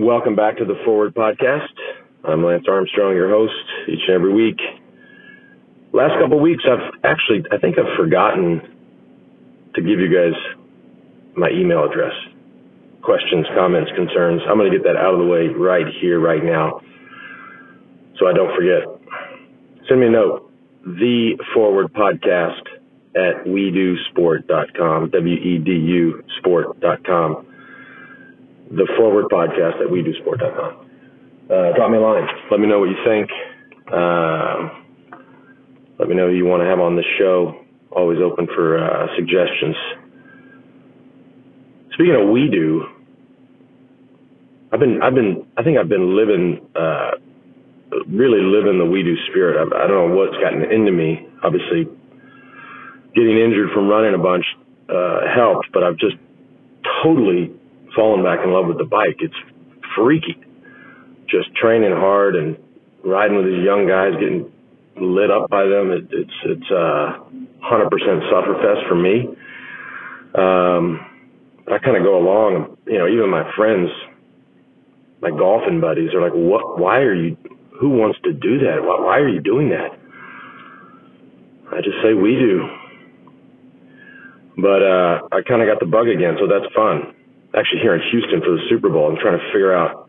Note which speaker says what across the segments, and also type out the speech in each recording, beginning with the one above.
Speaker 1: Welcome back to the Forward Podcast. I'm Lance Armstrong, your host, each and every week. Last couple weeks, I've actually, I think I've forgotten to give you guys my email address. Questions, comments, concerns. I'm going to get that out of the way right here, right now, so I don't forget. Send me a note. The Forward Podcast at wedusport.com, W-E-D-U sport.com. The Forward Podcast at wedusport.com. Uh, drop me a line. Let me know what you think. Uh, let me know who you want to have on the show. Always open for uh, suggestions. Speaking of we do, I've been, I've been, I think I've been living, uh, really living the we do spirit. I, I don't know what's gotten into me. Obviously, getting injured from running a bunch uh, helped, but I've just totally fallen back in love with the bike. It's freaky. Just training hard and riding with these young guys, getting lit up by them. It, it's it's uh, 100% sufferfest for me. Um, I kind of go along. You know, even my friends, my golfing buddies, are like, "What? Why are you? Who wants to do that? Why, why are you doing that?" I just say we do. But uh, I kind of got the bug again, so that's fun. Actually, here in Houston for the Super Bowl, I'm trying to figure out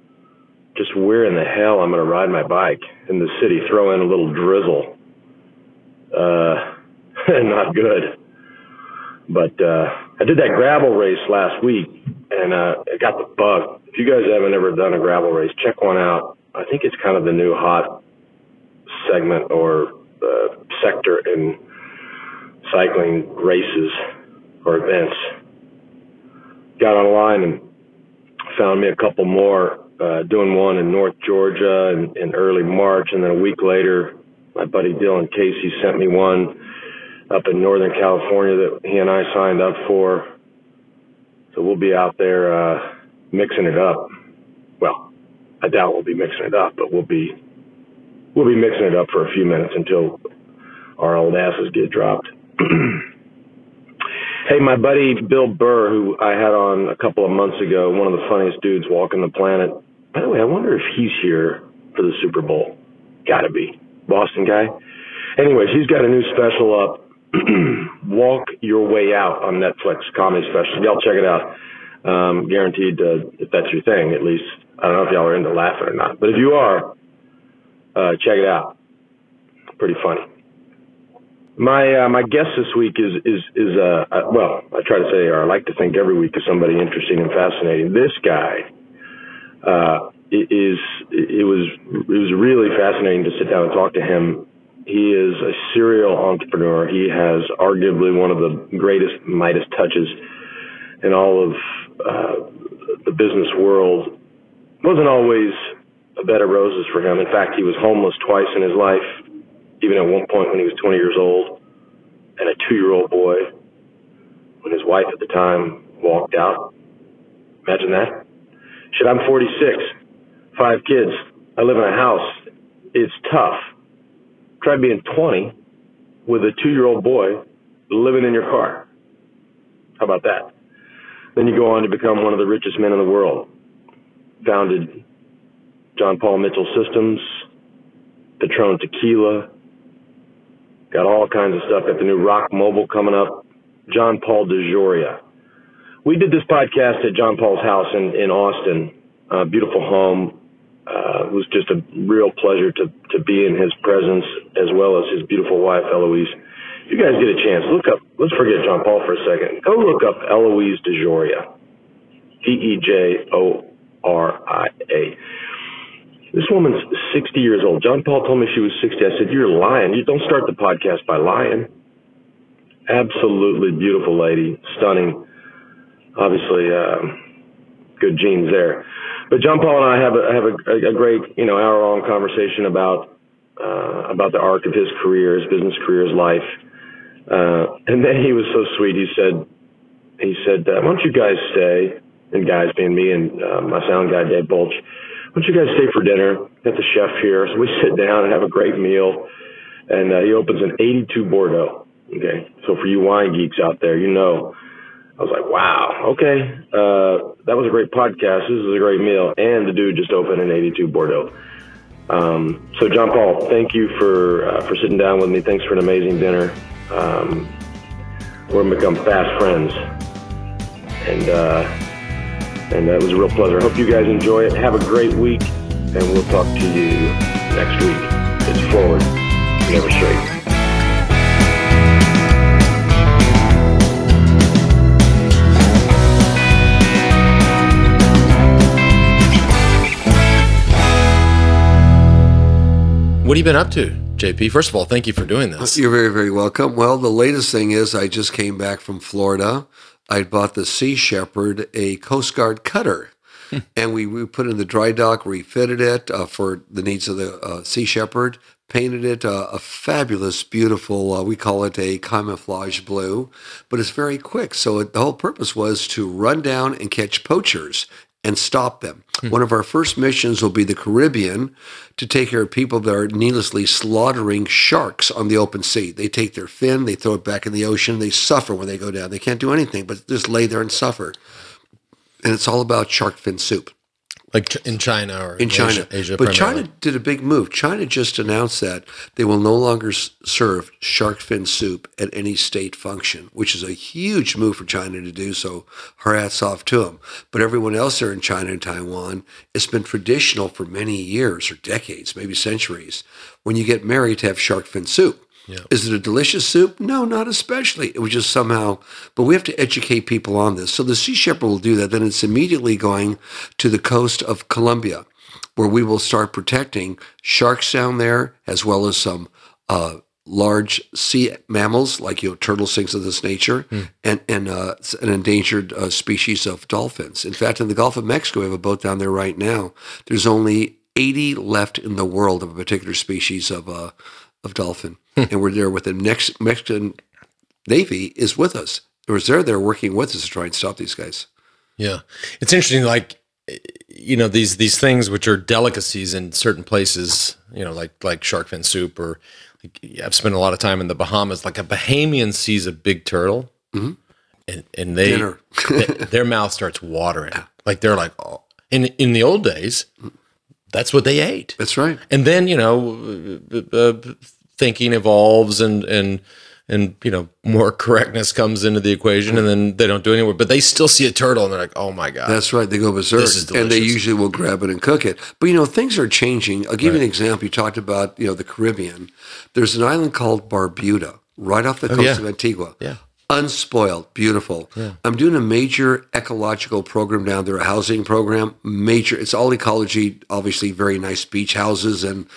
Speaker 1: just where in the hell I'm going to ride my bike in the city. Throw in a little drizzle. Uh, not good. But uh, I did that gravel race last week, and uh, I got the bug. If you guys haven't ever done a gravel race, check one out. I think it's kind of the new hot segment or uh, sector in cycling races or events. Got online and found me a couple more. Uh, doing one in North Georgia in, in early March, and then a week later, my buddy Dylan Casey sent me one up in Northern California that he and I signed up for. So we'll be out there uh, mixing it up. Well, I doubt we'll be mixing it up, but we'll be we'll be mixing it up for a few minutes until our old asses get dropped. Hey, my buddy Bill Burr, who I had on a couple of months ago, one of the funniest dudes walking the planet. By the way, I wonder if he's here for the Super Bowl. Gotta be. Boston guy. Anyways, he's got a new special up, Walk Your Way Out on Netflix, comedy special. Y'all check it out. Um, guaranteed, uh, if that's your thing, at least. I don't know if y'all are into laughing or not, but if you are, uh, check it out. Pretty funny. My uh, my guest this week is is is uh, uh well I try to say or I like to think every week is somebody interesting and fascinating. This guy uh, is it was it was really fascinating to sit down and talk to him. He is a serial entrepreneur. He has arguably one of the greatest Midas touches in all of uh, the business world. wasn't always a bed of roses for him. In fact, he was homeless twice in his life even at one point when he was 20 years old, and a two-year-old boy when his wife at the time walked out. Imagine that. Shit, I'm 46, five kids. I live in a house. It's tough. Try being 20 with a two-year-old boy living in your car. How about that? Then you go on to become one of the richest men in the world. Founded John Paul Mitchell Systems, Patron Tequila, Got all kinds of stuff. Got the new ROK Mobile coming up. John Paul DeJoria. We did this podcast at John Paul's house in, in Austin. Beautiful home. Uh, it was just a real pleasure to, to be in his presence as well as his beautiful wife, Eloise. If you guys get a chance, look up, let's forget John Paul for a second. Go look up Eloise DeJoria. D-E-J-O-R-I-A. This woman's 60 years old. John Paul told me she was 60. I said, You're lying. You don't start the podcast by lying. Absolutely beautiful lady. Stunning. Obviously, uh, good genes there. But John Paul and I have a, have a, a great, you know, hour long conversation about, uh, about the arc of his career, his business career, his life. Uh, and then he was so sweet. He said, he said, uh, why don't you guys stay? And guys being me and uh, my sound guy, Dave Bulch don't you guys stay for dinner? Got the chef here. So we sit down and have a great meal. And uh, he opens an 82 Bordeaux. Okay. So for you wine geeks out there, you know I was like, wow, okay, uh, that was a great podcast. This is a great meal, and the dude just opened an 82 Bordeaux. Um, so, John Paul, thank you for uh, for sitting down with me. Thanks for an amazing dinner. Um, we're gonna become fast friends, and uh, and that was a real pleasure. I hope you guys enjoy it. Have a great week, and we'll talk to you next week. It's forward, never straight.
Speaker 2: What have you been up to, JP? First of all, thank you for doing this.
Speaker 3: You're very, very welcome. Well, the latest thing is I just came back from Florida. I bought the Sea Shepherd, a Coast Guard cutter. and we, we put it in the dry dock, refitted it uh, for the needs of the uh, Sea Shepherd, painted it uh, a fabulous, beautiful, uh, we call it a camouflage blue, but it's very quick. So it, the whole purpose was to run down and catch poachers and stop them. Hmm. One of our first missions will be the Caribbean to take care of people that are needlessly slaughtering sharks on the open sea. They take their fin, they throw it back in the ocean, they suffer when they go down. They can't do anything but just lay there and suffer. And it's all about shark fin soup
Speaker 2: like in China or
Speaker 3: in China.
Speaker 2: Asia, Asia
Speaker 3: but primarily. China did a big move. China just announced that they will no longer serve shark fin soup at any state function, which is a huge move for China to do. So, her hats off to them. But everyone else there in China and Taiwan, it's been traditional for many years or decades, maybe centuries, when you get married to have shark fin soup. Yeah. Is it a delicious soup? No, not especially. It was just somehow, but we have to educate people on this. So the Sea Shepherd will do that. Then it's immediately going to the coast of Colombia, where we will start protecting sharks down there, as well as some uh, large sea mammals like you know turtles, things of this nature, mm. and and uh, an endangered uh, species of dolphins. In fact, in the Gulf of Mexico, we have a boat down there right now. There's only 80 left in the world of a particular species of uh, of dolphin. and we're there with the next Mexican Navy is with us. It was there, they're working with us to try and stop these guys.
Speaker 2: Yeah, it's interesting. Like you know these these things which are delicacies in certain places. You know, like like shark fin soup, or like, I've spent a lot of time in the Bahamas. Like a Bahamian sees a big turtle, mm-hmm. and and they, they, their mouth starts watering. Like they're like, oh. in in the old days, that's what they ate.
Speaker 3: That's right.
Speaker 2: And then you know, uh, thinking evolves, and and and you know, more correctness comes into the equation, and then they don't do anymore. But they still see a turtle, and they're like, "Oh my god!"
Speaker 3: That's right. They go berserk, and they usually will grab it and cook it. But you know, things are changing. I'll give right. you an example. You talked about you know the Caribbean. There's an island called Barbuda, right off the oh, coast oh, yeah. of Antigua.
Speaker 2: Yeah
Speaker 3: unspoiled, beautiful. Yeah. I'm doing a major ecological program down there, a housing program. Major, it's all ecology. Obviously, very nice beach houses, and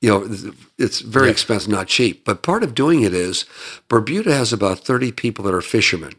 Speaker 3: you know it's very yeah. expensive, not cheap. But part of doing it is Barbuda has about 30 people that are fishermen,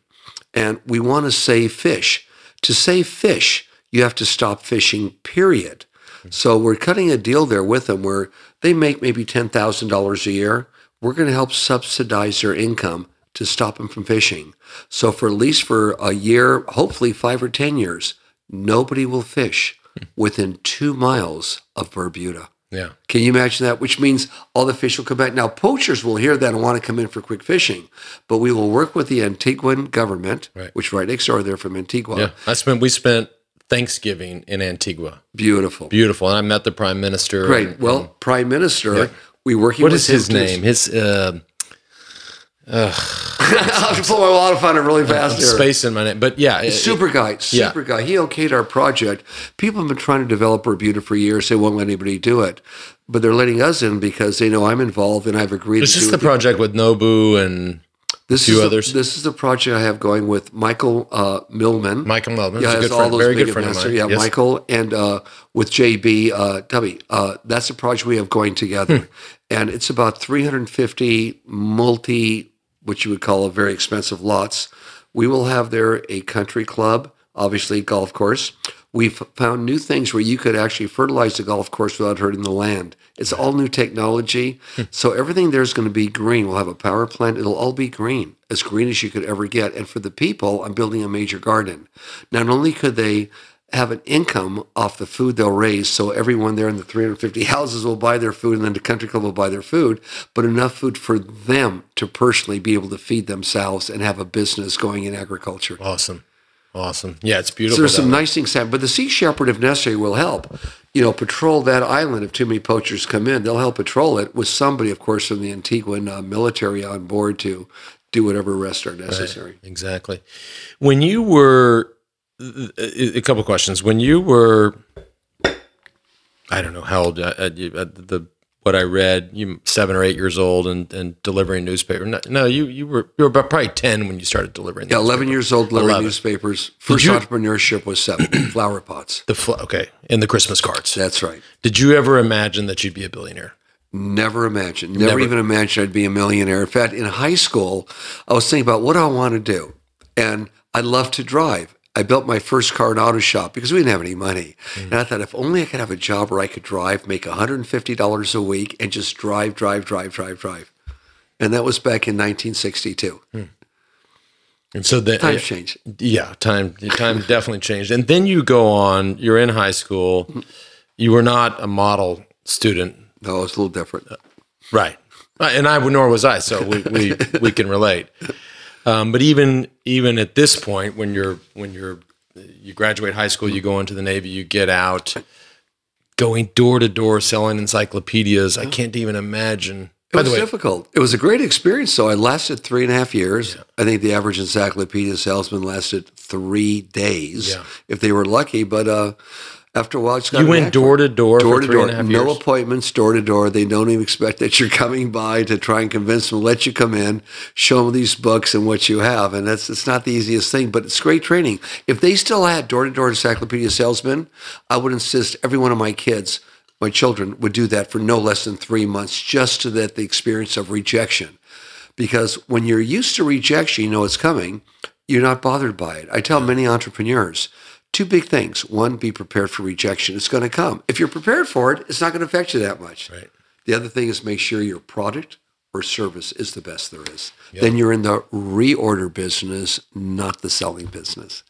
Speaker 3: and we want to save fish. To save fish, you have to stop fishing. Period. Hmm. So we're cutting a deal there with them where they make maybe ten thousand dollars a year. We're going to help subsidize their income to stop them from fishing. So for at least for a year, hopefully five or 10 years, nobody will fish hmm. within two miles of Barbuda.
Speaker 2: Yeah.
Speaker 3: Can you imagine that? Which means all the fish will come back. Now, poachers will hear that and want to come in for quick fishing, but we will work with the Antiguan government, right. which right next door there from Antigua.
Speaker 2: Yeah. I spent, we spent Thanksgiving in Antigua.
Speaker 3: Beautiful.
Speaker 2: Beautiful. And I met the prime minister.
Speaker 3: Great. And, well, and, prime minister, yeah. we working
Speaker 2: What is his name? His, uh,
Speaker 3: I'll pull my wallet find it really fast here.
Speaker 2: Space in my name, but yeah,
Speaker 3: it, super guy, super yeah. guy. He okayed our project. People have been trying to develop Barbuda for years. They won't let anybody do it, but they're letting us in because they know I'm involved and I've agreed.
Speaker 2: This is the project with Nobu and
Speaker 3: this
Speaker 2: few
Speaker 3: is
Speaker 2: others?
Speaker 3: A, this is the project I have going with Michael uh, Meldman.
Speaker 2: Michael Meldman,
Speaker 3: yeah,
Speaker 2: has all friend, those very good friend of mine.
Speaker 3: Yeah, yes. Michael and uh, with JB uh, Tubby. Uh, that's the project we have going together, hmm. and it's about 350 multi which you would call a very expensive lots. We will have there a country club, obviously golf course. We've found new things where you could actually fertilize the golf course without hurting the land. It's all new technology. Hmm. so everything there is going to be green. We'll have a power plant. It'll all be green, as green as you could ever get. And for the people, I'm building a major garden. Not only could they have an income off the food they'll raise. So everyone there in the 350 houses will buy their food and then the country club will buy their food, but enough food for them to personally be able to feed themselves and have a business going in agriculture.
Speaker 2: Awesome. Awesome. Yeah, it's
Speaker 3: So
Speaker 2: beautiful.
Speaker 3: there's some
Speaker 2: there.
Speaker 3: nice things happen, but the sea shepherd, if necessary, will help. You know, patrol that island if too many poachers come in. They'll help patrol it with somebody, of course, from the Antiguan uh, military on board to do whatever arrests are necessary.
Speaker 2: Exactly. When you were a couple questions. When you were, I don't know how old. Uh, the what I read, you seven or eight years old and, and delivering newspaper. No, no, you you were you were about probably ten when you started delivering.
Speaker 3: Yeah, 11 years old, delivering
Speaker 2: 11.
Speaker 3: newspapers. First
Speaker 2: you-
Speaker 3: entrepreneurship was seven, flower pots.
Speaker 2: The fl- okay, and the Christmas cards.
Speaker 3: That's right.
Speaker 2: Did you ever imagine that you'd be a billionaire?
Speaker 3: Never imagined. Never,
Speaker 2: Never.
Speaker 3: even imagined I'd be a millionaire. In fact, in high school, I was thinking about what do I want to do, and I love to drive. I built my first car in auto shop because we didn't have any money, and I thought if only I could have a job where I could drive, make $150 a week, and just drive, drive, drive, drive, drive. And that was back in 1962.
Speaker 2: And so the
Speaker 3: Times changed.
Speaker 2: Yeah, time time definitely changed. And then you go on. You're in high school. You were not a model student,
Speaker 3: No, it's a little different.
Speaker 2: right? Uh, And I nor was I. So we we, we can relate. Um, but even even at this point, when you're when you're you graduate high school, you go into the Navy, you get out, going door to door selling encyclopedias. I can't even imagine.
Speaker 3: It
Speaker 2: By
Speaker 3: was
Speaker 2: the way,
Speaker 3: difficult. It was a great experience. though. I lasted three and a half years. I think the average encyclopedia salesman lasted three days
Speaker 2: Yeah.
Speaker 3: if they were lucky. But uh, after a while, I just got
Speaker 2: you went door to door,
Speaker 3: door
Speaker 2: for
Speaker 3: to door.
Speaker 2: and a half
Speaker 3: No
Speaker 2: years.
Speaker 3: appointments, door to door. They don't even expect that you're coming by to try and convince them, let you come in, show them these books and what you have. And that's it's not the easiest thing, but it's great training. If they still had door to door encyclopedia salesmen, I would insist every one of my kids, my children, would do that for no less than three months, just so that the experience of rejection. Because when you're used to rejection, you know it's coming, you're not bothered by it. I tell many entrepreneurs two big things. One, be prepared for rejection. It's going to come. If you're prepared for it, it's not going to affect you that much.
Speaker 2: Right.
Speaker 3: The other thing is make sure your product or service is the best there is. Then you're in the reorder business, not the selling business.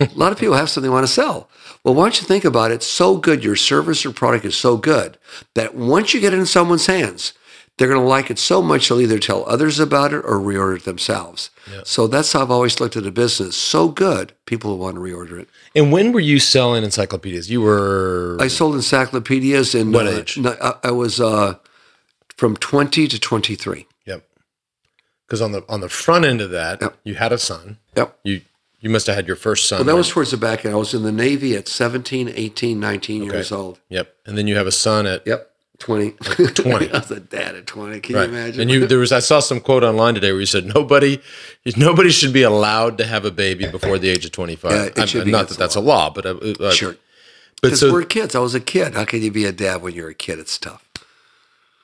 Speaker 3: A lot of people have something they want to sell. Well, why don't you think about it? So good, your service or product is so good that once you get it in someone's hands, they're going to like it so much they'll either tell others about it or reorder it themselves. So that's how I've always looked at a business. So good, people will want to reorder it.
Speaker 2: And when were you selling encyclopedias? You were
Speaker 3: I sold encyclopedias in
Speaker 2: What
Speaker 3: uh,
Speaker 2: age?
Speaker 3: I, I was uh, from 20 to 23.
Speaker 2: Yep. Because on the on the front end of that,
Speaker 3: Yep.
Speaker 2: you had a son.
Speaker 3: Yep.
Speaker 2: You you must have had your first son.
Speaker 3: Well, that
Speaker 2: when-
Speaker 3: was towards the back end. I was in the Navy at 17, 18, 19 years old.
Speaker 2: Yep. And then you have a son at
Speaker 3: Yep. 20.
Speaker 2: 20.
Speaker 3: I was a dad at 20. Can
Speaker 2: right.
Speaker 3: you imagine?
Speaker 2: And you there was I saw some quote online today where you said nobody nobody should be allowed to have a baby before the age of twenty five.
Speaker 3: Yeah, it should
Speaker 2: not that that's a law, but uh, uh,
Speaker 3: sure.
Speaker 2: But
Speaker 3: Because
Speaker 2: so
Speaker 3: we're kids. I was a kid. How can you be a dad when you're a kid? It's tough.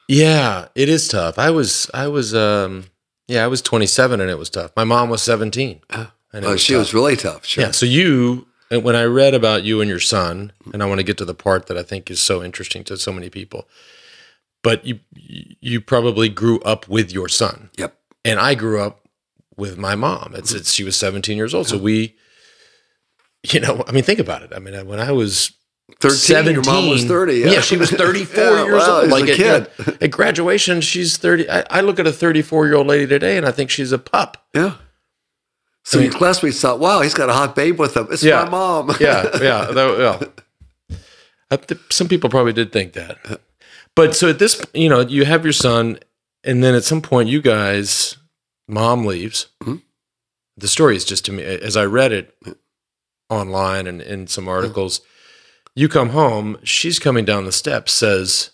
Speaker 2: yeah, it is tough. I was I was um yeah I was twenty seven and it was tough. My mom was seventeen. And it
Speaker 3: Oh,
Speaker 2: was
Speaker 3: she
Speaker 2: tough.
Speaker 3: was really tough. Sure.
Speaker 2: Yeah. So you, and when I read about you and your son, and I want to get to the part that I think is so interesting to so many people, but you you probably grew up with your son,
Speaker 3: Yep.
Speaker 2: and I grew up with my mom. It's, mm-hmm. it's she was 17 years old, so we, you know, I mean, think about it. I mean, when I was
Speaker 3: 13. Your mom was 30.
Speaker 2: Yeah, she was 34
Speaker 3: Yeah,
Speaker 2: years
Speaker 3: wow,
Speaker 2: old.
Speaker 3: as a
Speaker 2: at,
Speaker 3: kid.
Speaker 2: at graduation, she's 30. I, I look at a 34 year old lady today, and I think she's a pup.
Speaker 3: Yeah. So
Speaker 2: I mean-
Speaker 3: your classmates thought, wow, he's got a hot babe with him. It's
Speaker 2: Yeah.
Speaker 3: my mom.
Speaker 2: yeah, yeah, that, yeah. Th- Some people probably did think that, but so at this, you know, you have your son, and then at some point, you guys, mom leaves.
Speaker 3: Mhm.
Speaker 2: The story is just to me as I read it online and in some articles. You come home, she's coming down the steps, says,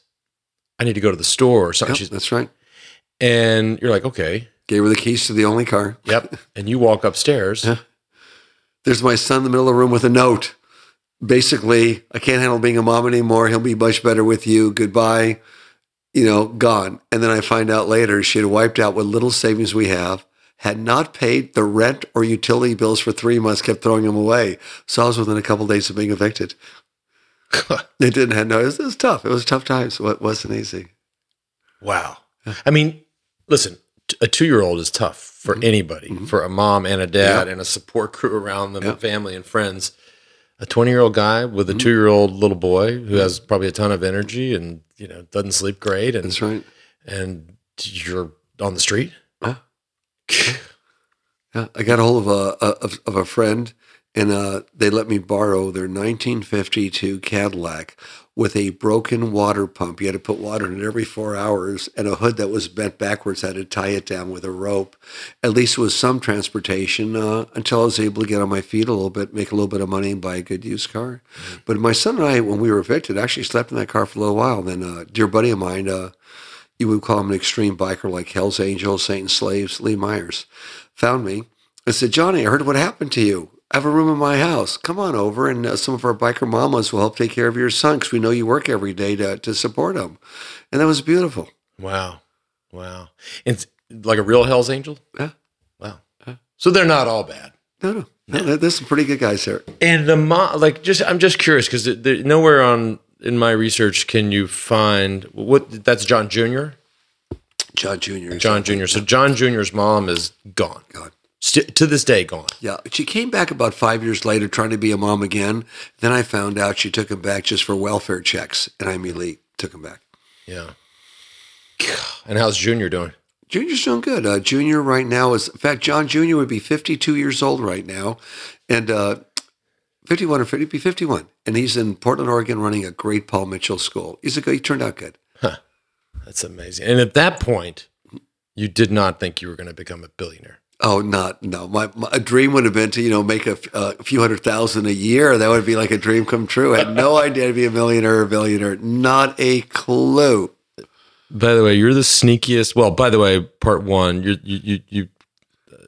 Speaker 2: "I need to go to the store" or something.
Speaker 3: Yep, that's right.
Speaker 2: and you're like, "Okay,
Speaker 3: Gave her the keys to the only car.
Speaker 2: yep." and you walk upstairs.
Speaker 3: Yeah. There's my son in the middle of the room with a note. Basically, I can't handle being a mom anymore. He'll be much better with you. Goodbye. You know, gone. And then I find out later she had wiped out what little savings we have, had not paid the rent or utility bills for three months, kept throwing them away. So I was within a couple days of being evicted. They didn't have no. It was, it was tough. It was tough times. So It wasn't easy.
Speaker 2: Wow. I mean, listen, a two year old is tough for mm-hmm. anybody, mm-hmm. for a mom and a dad
Speaker 3: Yep.
Speaker 2: and a support crew around them,
Speaker 3: Yep.
Speaker 2: and family and friends. a 20 year old guy with a mm-hmm. two year old little boy who has probably a ton of energy and you know doesn't sleep great and
Speaker 3: That's right.
Speaker 2: and you're on the street.
Speaker 3: Yeah, I got a hold of a of, of a friend, and uh, they let me borrow their 1952 Cadillac with a broken water pump. You had to put water in it every four hours, and a hood that was bent backwards. had to tie it down with a rope. At least it was some transportation uh, until I was able to get on my feet a little bit, make a little bit of money, and buy a good used car. But my son and I, when we were evicted, actually slept in that car for a little while. Then a dear buddy of mine. Uh, you would call him an extreme biker like Hell's Angels, Saint Slaves, Lee Myers, found me and said, Johnny, I heard what happened to you. I have a room in my house. Come on over, and uh, some of our biker mamas will help take care of your son because we know you work every day to, to support him. And that was beautiful.
Speaker 2: Wow. Wow. And it's like a real Hell's Angel?
Speaker 3: Yeah.
Speaker 2: Wow. So they're not all bad.
Speaker 3: No, no, no. there- There's some pretty good guys there.
Speaker 2: And the mo- like, just I'm just curious because nowhere on in my research can you find what that's John Jr.
Speaker 3: John Jr.
Speaker 2: John Jr. So John Jr.'s mom is gone.
Speaker 3: God.
Speaker 2: St- to this day, gone.
Speaker 3: Yeah, she came back about five years later trying to be a mom again. Then I found out she took him back just for welfare checks, and I immediately took him back.
Speaker 2: Yeah. And how's Junior doing?
Speaker 3: Junior's doing good. Uh, Junior right now is, in fact, John Junior would be 52 years old right now, and uh, 51 or 50, be 51, and he's in Portland, Oregon, running a great Paul Mitchell school. He's a good. He turned out good. Huh.
Speaker 2: That's amazing. And at that point, you did not think you were going to become a billionaire.
Speaker 3: Oh, not no. My, my a dream would have been to you know make a, a few hundred thousand a year. That would be like a dream come true. I had no idea to be a millionaire or a billionaire. Not a clue.
Speaker 2: By the way, you're the sneakiest. Well, by the way, part one, you're, you you you uh,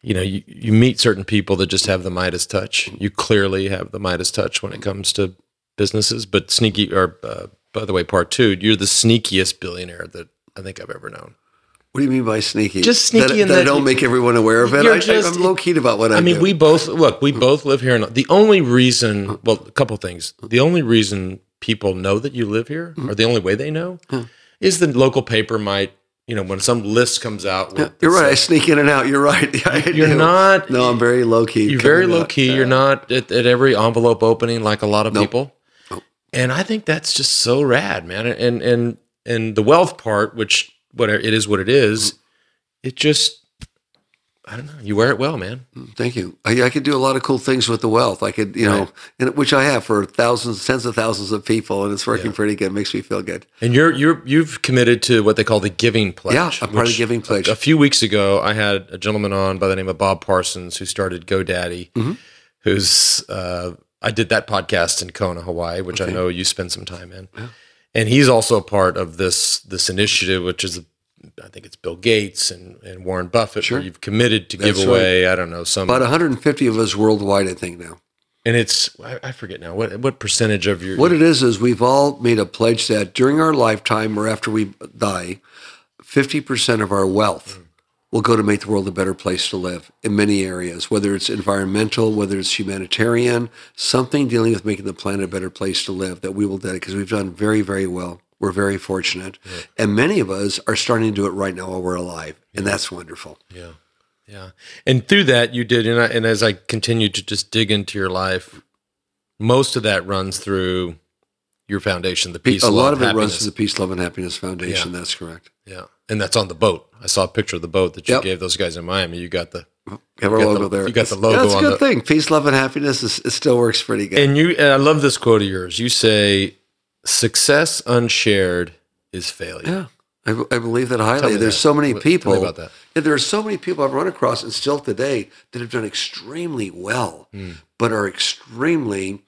Speaker 2: you know you, you meet certain people that just have the Midas touch. You clearly have the Midas touch when it comes to businesses. But sneaky, or uh, by the way, part two, you're the sneakiest billionaire that I think I've ever known.
Speaker 3: What do you mean by sneaky?
Speaker 2: Just sneaky
Speaker 3: That,
Speaker 2: in
Speaker 3: that I don't make everyone aware of it. I, am low key about what I, mean.
Speaker 2: I mean,
Speaker 3: do.
Speaker 2: we both look. We both live here, and the only reason, well, a couple things. The only reason people know that you live here, mm-hmm. or the only way they know, is the local paper might, you know, when some list comes out. With
Speaker 3: You're right. I sneak in and out. You're right. Yeah,
Speaker 2: You're
Speaker 3: do.
Speaker 2: not-
Speaker 3: No, I'm very low key.
Speaker 2: You're very low
Speaker 3: out.
Speaker 2: key. You're not at, at every envelope opening like a lot of
Speaker 3: Nope.
Speaker 2: people.
Speaker 3: Nope.
Speaker 2: And I think that's just so rad, man. And and and the wealth part, which whatever it is, what it is, it just I don't know. You wear it well, man.
Speaker 3: Thank you. I, I could do a lot of cool things with the wealth. I could, you know,
Speaker 2: Right.
Speaker 3: and, which I have for thousands, tens of thousands of people, and it's working pretty good. It Makes me feel good.
Speaker 2: And you're you're you've committed to what they call the giving pledge.
Speaker 3: Yeah, I'm part of the Giving Pledge.
Speaker 2: A, a few weeks ago, I had a gentleman on by the name of Bob Parsons who started GoDaddy,
Speaker 3: Mm-hmm.
Speaker 2: who's uh, I did that podcast in Kona, Hawaii, which I know you spend some time in, and he's also a part of this this initiative, which is. I think it's Bill Gates and, and Warren Buffett.
Speaker 3: Sure.
Speaker 2: Where you've committed to
Speaker 3: That's
Speaker 2: give away, I don't know, some,
Speaker 3: About 150 of us worldwide, I think now.
Speaker 2: and it's I, I forget now what what percentage of your
Speaker 3: What it is is we've all made a pledge that during our lifetime or after we die, 50% of our wealth hmm. Will go to make the world a better place to live in many areas, whether it's environmental, whether it's humanitarian, something dealing with making the planet a better place to live that we will dedicate because we've done very, very well. We're very fortunate. And many of us are starting to do it right now while we're alive. And that's wonderful.
Speaker 2: Yeah. Yeah. And through that, you did. And, I, and as I continued to just dig into your life, most of that runs through your foundation, the Peace
Speaker 3: and
Speaker 2: a
Speaker 3: lot of it
Speaker 2: Happiness.
Speaker 3: runs to the Peace, Love, and Happiness Foundation.
Speaker 2: Yeah.
Speaker 3: That's correct.
Speaker 2: Yeah. And that's on the boat. I saw a picture of the boat that you
Speaker 3: Yep.
Speaker 2: gave those guys in Miami. You got the,
Speaker 3: Have our logo
Speaker 2: the-
Speaker 3: there.
Speaker 2: you got the logo
Speaker 3: That's a good
Speaker 2: the-
Speaker 3: thing. Peace, love, and happiness. Is, it still works pretty good.
Speaker 2: and you, and I love this quote of yours. You say, success unshared is failure.
Speaker 3: Yeah, I, I believe that highly. There's
Speaker 2: that.
Speaker 3: so many
Speaker 2: What- tell me
Speaker 3: people.
Speaker 2: about that.
Speaker 3: There are so many people I've run across and still today that have done extremely well,
Speaker 2: Hmm.
Speaker 3: but are extremely,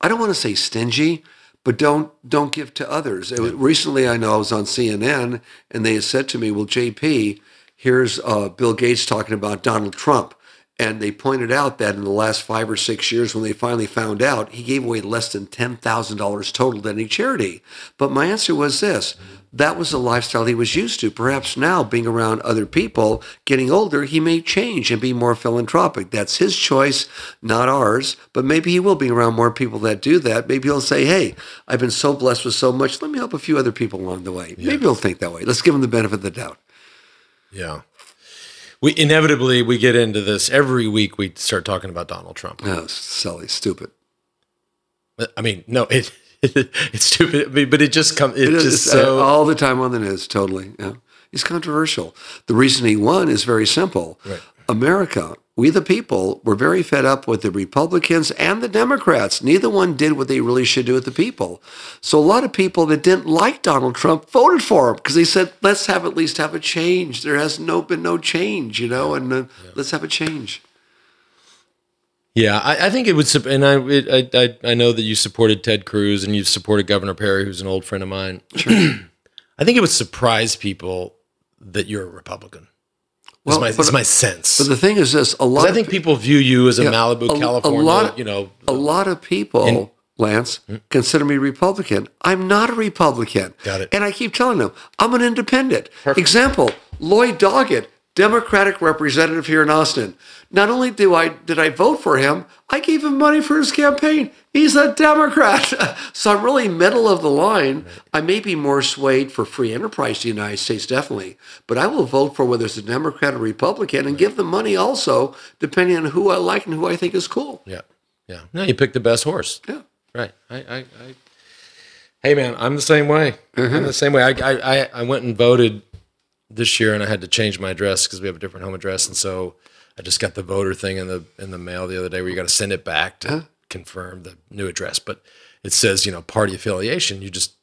Speaker 3: I don't want to say stingy, but don't don't give to others. Was- recently, I know I was on CNN and they said to me, "Well, JP, here's uh, Bill Gates talking about Donald Trump." And they pointed out that in the last five or six years, when they finally found out, he gave away less than $10,000 total to any charity. But my answer was this that was the lifestyle he was used to. Perhaps now, being around other people, getting older, he may change and be more philanthropic. That's his choice, not ours. But maybe he will be around more people that do that. Maybe he'll say, hey, I've been so blessed with so much. Let me help a few other people along the way. Maybe he'll think that way. Let's give him the benefit of the doubt.
Speaker 2: Yeah. We inevitably we get into this every week. We start talking about Donald Trump.
Speaker 3: No, silly, stupid.
Speaker 2: I mean, no, it, it's stupid, but it just comes. It's
Speaker 3: It is,
Speaker 2: just
Speaker 3: uh,
Speaker 2: so.
Speaker 3: all the time on the news. Totally. Yeah. He's controversial. The reason he won is very simple.
Speaker 2: Right.
Speaker 3: America, we the people, were very fed up with the Republicans and the Democrats. Neither one did what they really should do with the people. So a lot of people that didn't like Donald Trump voted for him because they said, "Let's have at least have a change." There has no been no change, you know, and uh, let's have a change.
Speaker 2: Yeah, I, I think it would, and I, it, I, I, I know that you supported Ted Cruz and you've supported Governor Perry, who's an old friend of mine. I think it would surprise people that you're a Republican.
Speaker 3: Well,
Speaker 2: is my,
Speaker 3: but-
Speaker 2: my sense.
Speaker 3: But the thing is this: a lot.
Speaker 2: I think
Speaker 3: pe-
Speaker 2: people view you as a
Speaker 3: Yeah,
Speaker 2: Malibu,
Speaker 3: a- a
Speaker 2: California,
Speaker 3: lot-
Speaker 2: you know.
Speaker 3: a uh, lot of people,
Speaker 2: In-
Speaker 3: Lance, hmm? consider me Republican. I'm not a Republican.
Speaker 2: Got it.
Speaker 3: And I keep telling them I'm an independent. Example: Lloyd Doggett, Democratic representative here in Austin. Not only do I did I vote for him, I gave him money for his campaign. He's a Democrat. so I'm really middle of the line. I may be more swayed for free enterprise in the United States, definitely. But I will vote for whether it's a Democrat or Republican and give them money also, depending on who I like and who I think is cool.
Speaker 2: Yeah, yeah. No, you picked the best horse.
Speaker 3: Yeah.
Speaker 2: Right. I, I, I hey man, I'm the same way. Mm-hmm. I'm the same way. I, I- I went and voted this year, and I had to change my address because we have a different home address, and so I just got the voter thing in the in the mail the other day, where you got to send it back to uh-huh. confirm the new address. But it says, you know, party affiliation. You just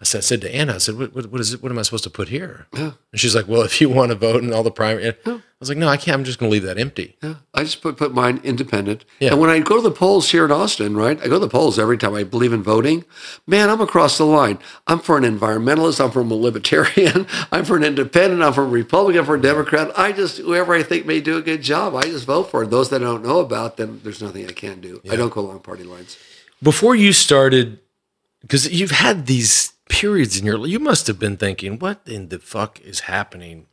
Speaker 2: I said, I said to Anna, I said, what, what, what is it? What am I supposed to put here? Uh-huh. And she's like, well, if you want to vote in all the primary, was like, no, I can't. I'm just going to leave that empty.
Speaker 3: Yeah, I just put, put mine independent.
Speaker 2: Yeah.
Speaker 3: And when I go to the polls here in Austin, right, I go to the polls every time I believe in voting. Man, I'm across the line. I'm for an environmentalist. I'm from a libertarian. I'm for an independent. I'm for a Republican. I'm for a Democrat. I just, whoever I think may do a good job, I just vote for. Those that I don't know about, then there's nothing I can do. I don't go along party lines.
Speaker 2: before you started because you've had these periods in your life, you must have been thinking what in the fuck is happening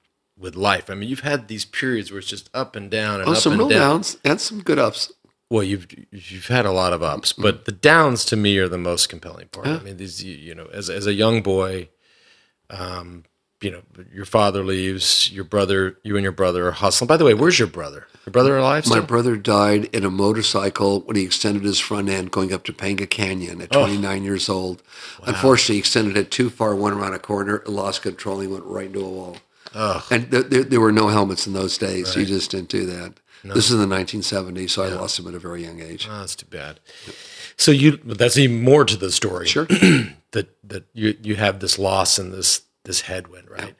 Speaker 2: with life. I mean you've had these periods where it's just up and down and
Speaker 3: Oh,
Speaker 2: up
Speaker 3: some
Speaker 2: and
Speaker 3: real
Speaker 2: down.
Speaker 3: downs and some good ups.
Speaker 2: well you've you've had a lot of ups but the downs to me are the most compelling part. I mean these you, know as, as a young boy um you know your father leaves your brother you and your brother are hustling. By the way where's your brother? Your brother alive
Speaker 3: My brother died in a motorcycle when he extended his front end going up Topanga Canyon at 29 years old. Unfortunately, he extended it too far, went around a corner, lost control, and went right into a wall. And there, there, there were no helmets in those days. You just didn't do that. This is in the 1970s, so I lost him at a very young age.
Speaker 2: Oh, that's too bad. So you that's even more to the story.
Speaker 3: Sure.
Speaker 2: that that you you have this loss and this this headwind, right?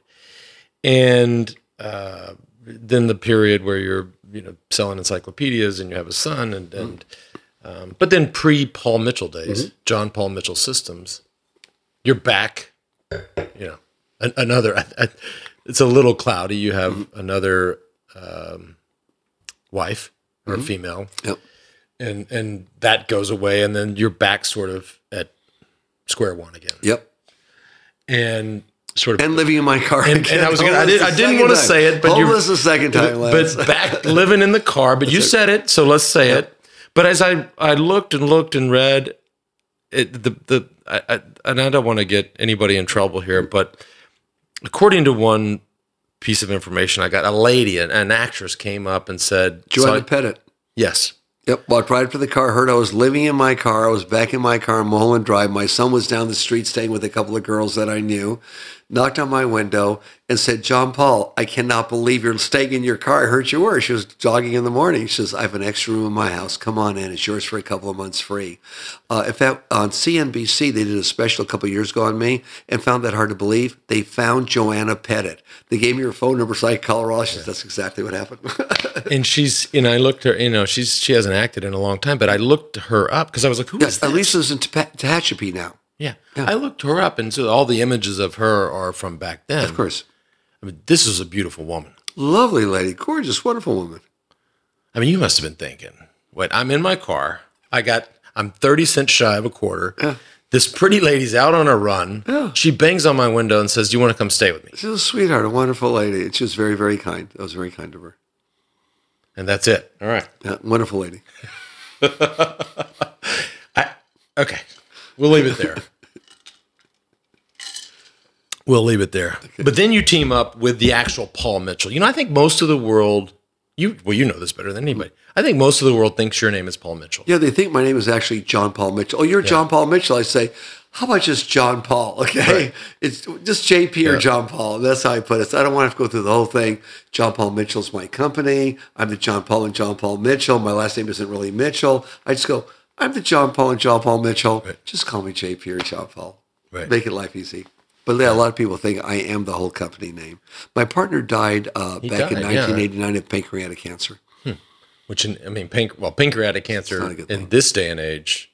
Speaker 2: And uh, then the period where you're you know selling encyclopedias and you have a son and and um, but then pre Paul Mitchell days, John Paul Mitchell Systems, you're back. You know, an, another. I, I, it's a little cloudy. You have another um, wife or female
Speaker 3: Yep.
Speaker 2: and and that goes away and then you're back sort of at square one again
Speaker 3: Yep.
Speaker 2: and sort of
Speaker 3: And living in my car.
Speaker 2: And- and I was gonna- I did, I didn't wanna say it, but you're-
Speaker 3: homeless the second time. Lance.
Speaker 2: but back living in the car but you said it so let's say it but as i i looked and looked and read it the the I, I, and i don't want to get anybody in trouble here but according to one piece of information i got a lady an, an actress came up and said
Speaker 3: Joanna
Speaker 2: so-
Speaker 3: Pettet.
Speaker 2: yes
Speaker 3: Yep, walked right up to the car, heard I was living in my car. I was back in my car in Mulholland Drive. My son was down the street staying with a couple of girls that I knew. Knocked on my window and said, John Paul, I cannot believe you're staying in your car. I heard you were. She was jogging in the morning. She says, I have an extra room in my house. Come on in. It's yours for a couple of months free. Uh, in fact, on CNBC, they did a special a couple of years ago on me and found that hard to believe. They found Joanna Pettet. They gave me her phone number so I could call her. She says, That's exactly what happened.
Speaker 2: and she's you know I looked her you know she's she hasn't acted in a long time but I looked her up because I was like who is
Speaker 3: Yes,
Speaker 2: that?
Speaker 3: Lisa's in Tepa- Tehachapi now.
Speaker 2: Yeah. I looked her up and so all the images of her are from back then
Speaker 3: Of course.
Speaker 2: I mean this is a beautiful woman
Speaker 3: Lovely lady, gorgeous, wonderful woman.
Speaker 2: I mean you must have been thinking wait I'm in my car I got I'm 30 cents shy of a quarter this pretty lady's out on a run
Speaker 3: Yeah.
Speaker 2: she bangs on my window and says do you want to come stay with me
Speaker 3: She's a sweetheart, a wonderful lady. And she was very, very kind. I was very kind of her.
Speaker 2: and that's it all right
Speaker 3: Yeah, wonderful lady.
Speaker 2: Okay. We'll leave it there. we'll leave it there. But then you team up with the actual Paul Mitchell. You know, I think most of the world You well, you know this better than anybody. I think most of the world thinks your name is Paul Mitchell.
Speaker 3: Yeah, they think my name is actually John Paul Mitchell. Oh, you're John Paul Mitchell. I say, how about just John Paul? Okay, it's just JP or John Paul. That's how I put it. So I don't want to, to go through the whole thing. John Paul Mitchell's my company. I'm the John Paul and John Paul Mitchell. My last name isn't really Mitchell. I just go. I'm the John Paul and John Paul Mitchell. Just call me JP or John Paul.
Speaker 2: Right.
Speaker 3: Make it life easy. But yeah, a lot of people think I am the whole company name. My partner died uh, back in
Speaker 2: died, yeah.
Speaker 3: 1989 of pancreatic cancer.
Speaker 2: Which in, I mean, panc- well, pancreatic cancer
Speaker 3: not a good
Speaker 2: in
Speaker 3: thing.
Speaker 2: this day and age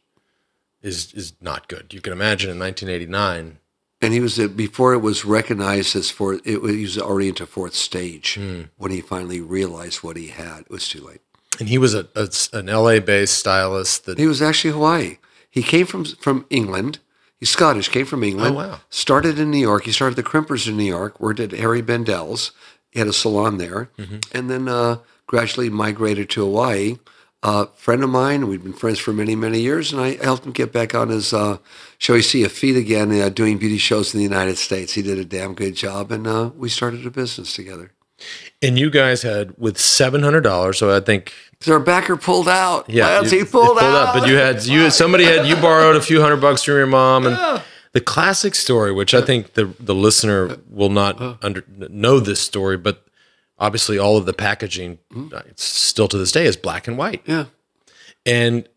Speaker 2: is is not good. You can imagine in 1989.
Speaker 3: And he was uh, before it was recognized as for It was, he was already into fourth stage
Speaker 2: Hmm.
Speaker 3: when he finally realized what he had. It was too late.
Speaker 2: And he was a, a an LA based stylist that
Speaker 3: He was actually Hawaii. He came from from England. He's Scottish. Came from England.
Speaker 2: Oh, wow.
Speaker 3: Started in New York. He started the Crimpers in New York. Worked at Harry Bendel's. He had a salon there,
Speaker 2: Mm-hmm.
Speaker 3: and then uh, gradually migrated to Hawaii. A friend of mine. We've been friends for many many years, and I helped him get back on his, uh, shall we see, a feet again, uh, doing beauty shows in the United States. He did a damn good job, and uh, we started a business together.
Speaker 2: And you guys had with seven hundred dollars. So I think
Speaker 3: our backer pulled out.
Speaker 2: yeah,
Speaker 3: Lance,
Speaker 2: you-
Speaker 3: he pulled,
Speaker 2: you
Speaker 3: out.
Speaker 2: But you had you somebody had you borrowed a few hundred bucks from your mom and. The classic story, which I think the the listener will not uh-huh. under, know this story, but obviously all of the packaging, mm-hmm. uh, it's still to this day, is black and white.
Speaker 3: yeah.
Speaker 2: And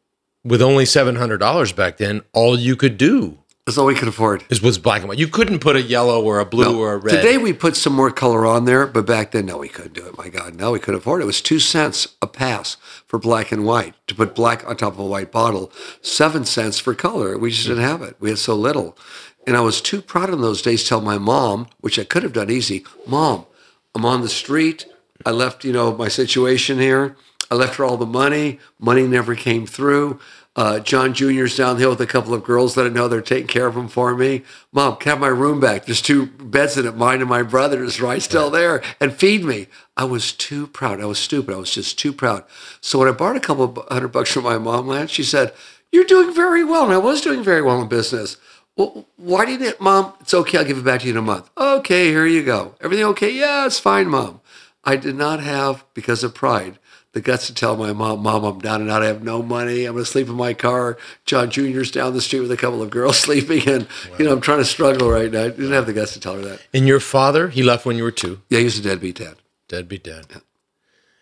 Speaker 2: with only seven hundred dollars back then, all you could do
Speaker 3: That's all we could afford.
Speaker 2: It was black and white. You couldn't put a yellow or a blue or a red.
Speaker 3: Today we put some more color on there, but back then, no, we couldn't do it. My God, no, we couldn't afford it. It was two cents a pass for black and white to put black on top of a white bottle, seven cents for color. We just didn't have it. We had so little. And I was too proud in those days to tell my mom, which I could have done easy, Mom, I'm on the street. I left, you know, my situation here. I left her all the money. Money never came through. Uh, John Jr.'s down the hill with a couple of girls that I know they're taking care of him for me. Mom, can I have my room back? There's two beds in it, mine and my brother's, right? Still there. And feed me. I was too proud. I was stupid. I was just too proud. So when I borrowed a couple of hundred bucks from my mom, Lance, she said, You're doing very well. And I was doing very well in business. Well, why didn't it, Mom? It's okay. I'll give it back to you in a month. Okay, here you go. Everything okay? Yeah, it's fine, Mom. I did not have, because of pride, the guts to tell my mom, Mom, I'm down and out. I have no money. I'm going to sleep in my car. John Jr.'s down the street with a couple of girls sleeping. And, you know, I'm trying to struggle right now. I didn't have the guts to tell her that.
Speaker 2: and your father, he left when you were two.
Speaker 3: Yeah, he was a deadbeat dad.
Speaker 2: Deadbeat dad.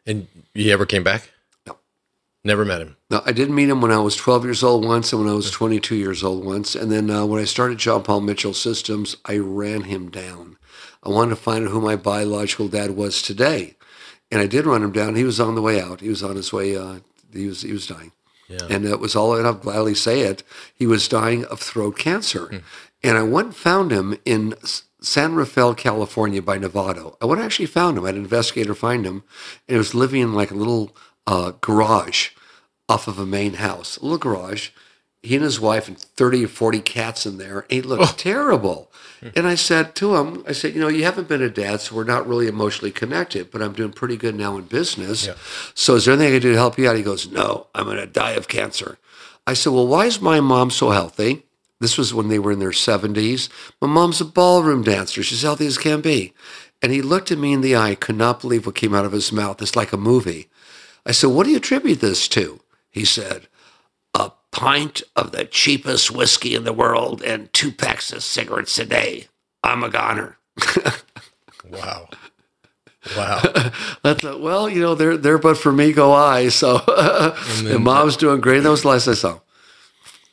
Speaker 2: And you ever came back?
Speaker 3: No.
Speaker 2: Never met him.
Speaker 3: No, I did meet him when I was 12 years old once and when I was 22 years old once. And then uh, when I started John Paul Mitchell Systems, I ran him down. I wanted to find out who my biological dad was today. And I did run him down. He was on the way out. He was on his way, uh, he, was, he was dying.
Speaker 2: Yeah.
Speaker 3: And it was all, and I'll gladly say it, he was dying of throat cancer. And I went and found him in San Rafael, California by Novato. I went and actually found him. I had an investigator find him. And he was living in like a little uh, garage off of a main house, a little garage. He and his wife and 30 or 40 cats in there. And he looked terrible. Hmm. And I said to him, I said, you know, you haven't been a dad, so we're not really emotionally connected, but I'm doing pretty good now in business. So is there anything I can do to help you out? He goes, no, I'm going to die of cancer. I said, well, why is my mom so healthy? This was when they were in their 70s. My mom's a ballroom dancer. She's healthy as can be. And he looked at me in the eye, could not believe what came out of his mouth. It's like a movie. I said, What do you attribute this to? He said, pint of the cheapest whiskey in the world and two packs of cigarettes a day. I'm a goner.
Speaker 2: Wow. Wow.
Speaker 3: That's thought, well, you know, there, there, but for me go I. So, and, mom's doing great. That was the last I saw.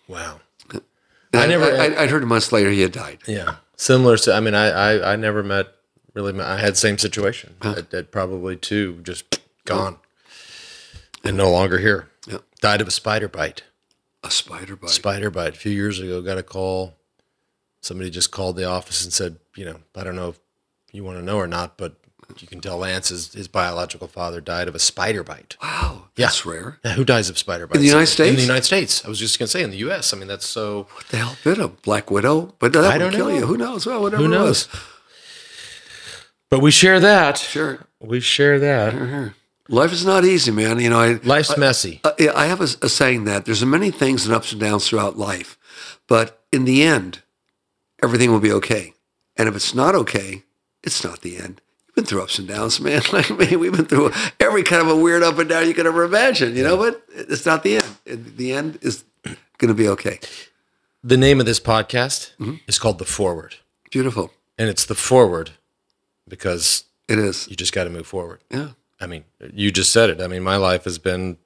Speaker 2: Wow. I
Speaker 3: I
Speaker 2: never-
Speaker 3: I, I heard a month later he had died.
Speaker 2: Yeah. Similar to, I mean, I, I, I never met, really, met, I had same situation. At, at probably two, just gone. And no longer here.
Speaker 3: Yep.
Speaker 2: Died of a spider bite.
Speaker 3: A spider bite.
Speaker 2: Spider bite. A few years ago, got a call. Somebody just called the office and said, you know, I don't know if you want to know or not, but you can tell Lance his, his biological father died of a spider bite.
Speaker 3: wow, that's rare.
Speaker 2: Yeah, who dies of spider bites?
Speaker 3: In the United States.
Speaker 2: In the United States. I was just going to say in the U.S. I mean, that's so.
Speaker 3: What the hell bit a Black Widow? But that
Speaker 2: I
Speaker 3: would
Speaker 2: don't
Speaker 3: kill
Speaker 2: know.
Speaker 3: you. Who knows? Well, whatever
Speaker 2: Who knows? But we share that.
Speaker 3: Sure.
Speaker 2: We share that.
Speaker 3: Life is not easy, man. You know, I,
Speaker 2: Life's messy.
Speaker 3: Uh, yeah, I have a, a saying that there's a many things and ups and downs throughout life, but in the end, everything will be okay. And if it's not okay, it's not the end. You've been through ups and downs, man. Like man, we've been through every kind of a weird up and down you could ever imagine. You know, but it's not the end. The end is going to be okay.
Speaker 2: The name of this podcast
Speaker 3: Mm-hmm.
Speaker 2: is called The Forward.
Speaker 3: Beautiful.
Speaker 2: And it's The Forward because
Speaker 3: It is.
Speaker 2: you just got to move forward.
Speaker 3: Yeah.
Speaker 2: I mean, you just said it. I mean, my life has been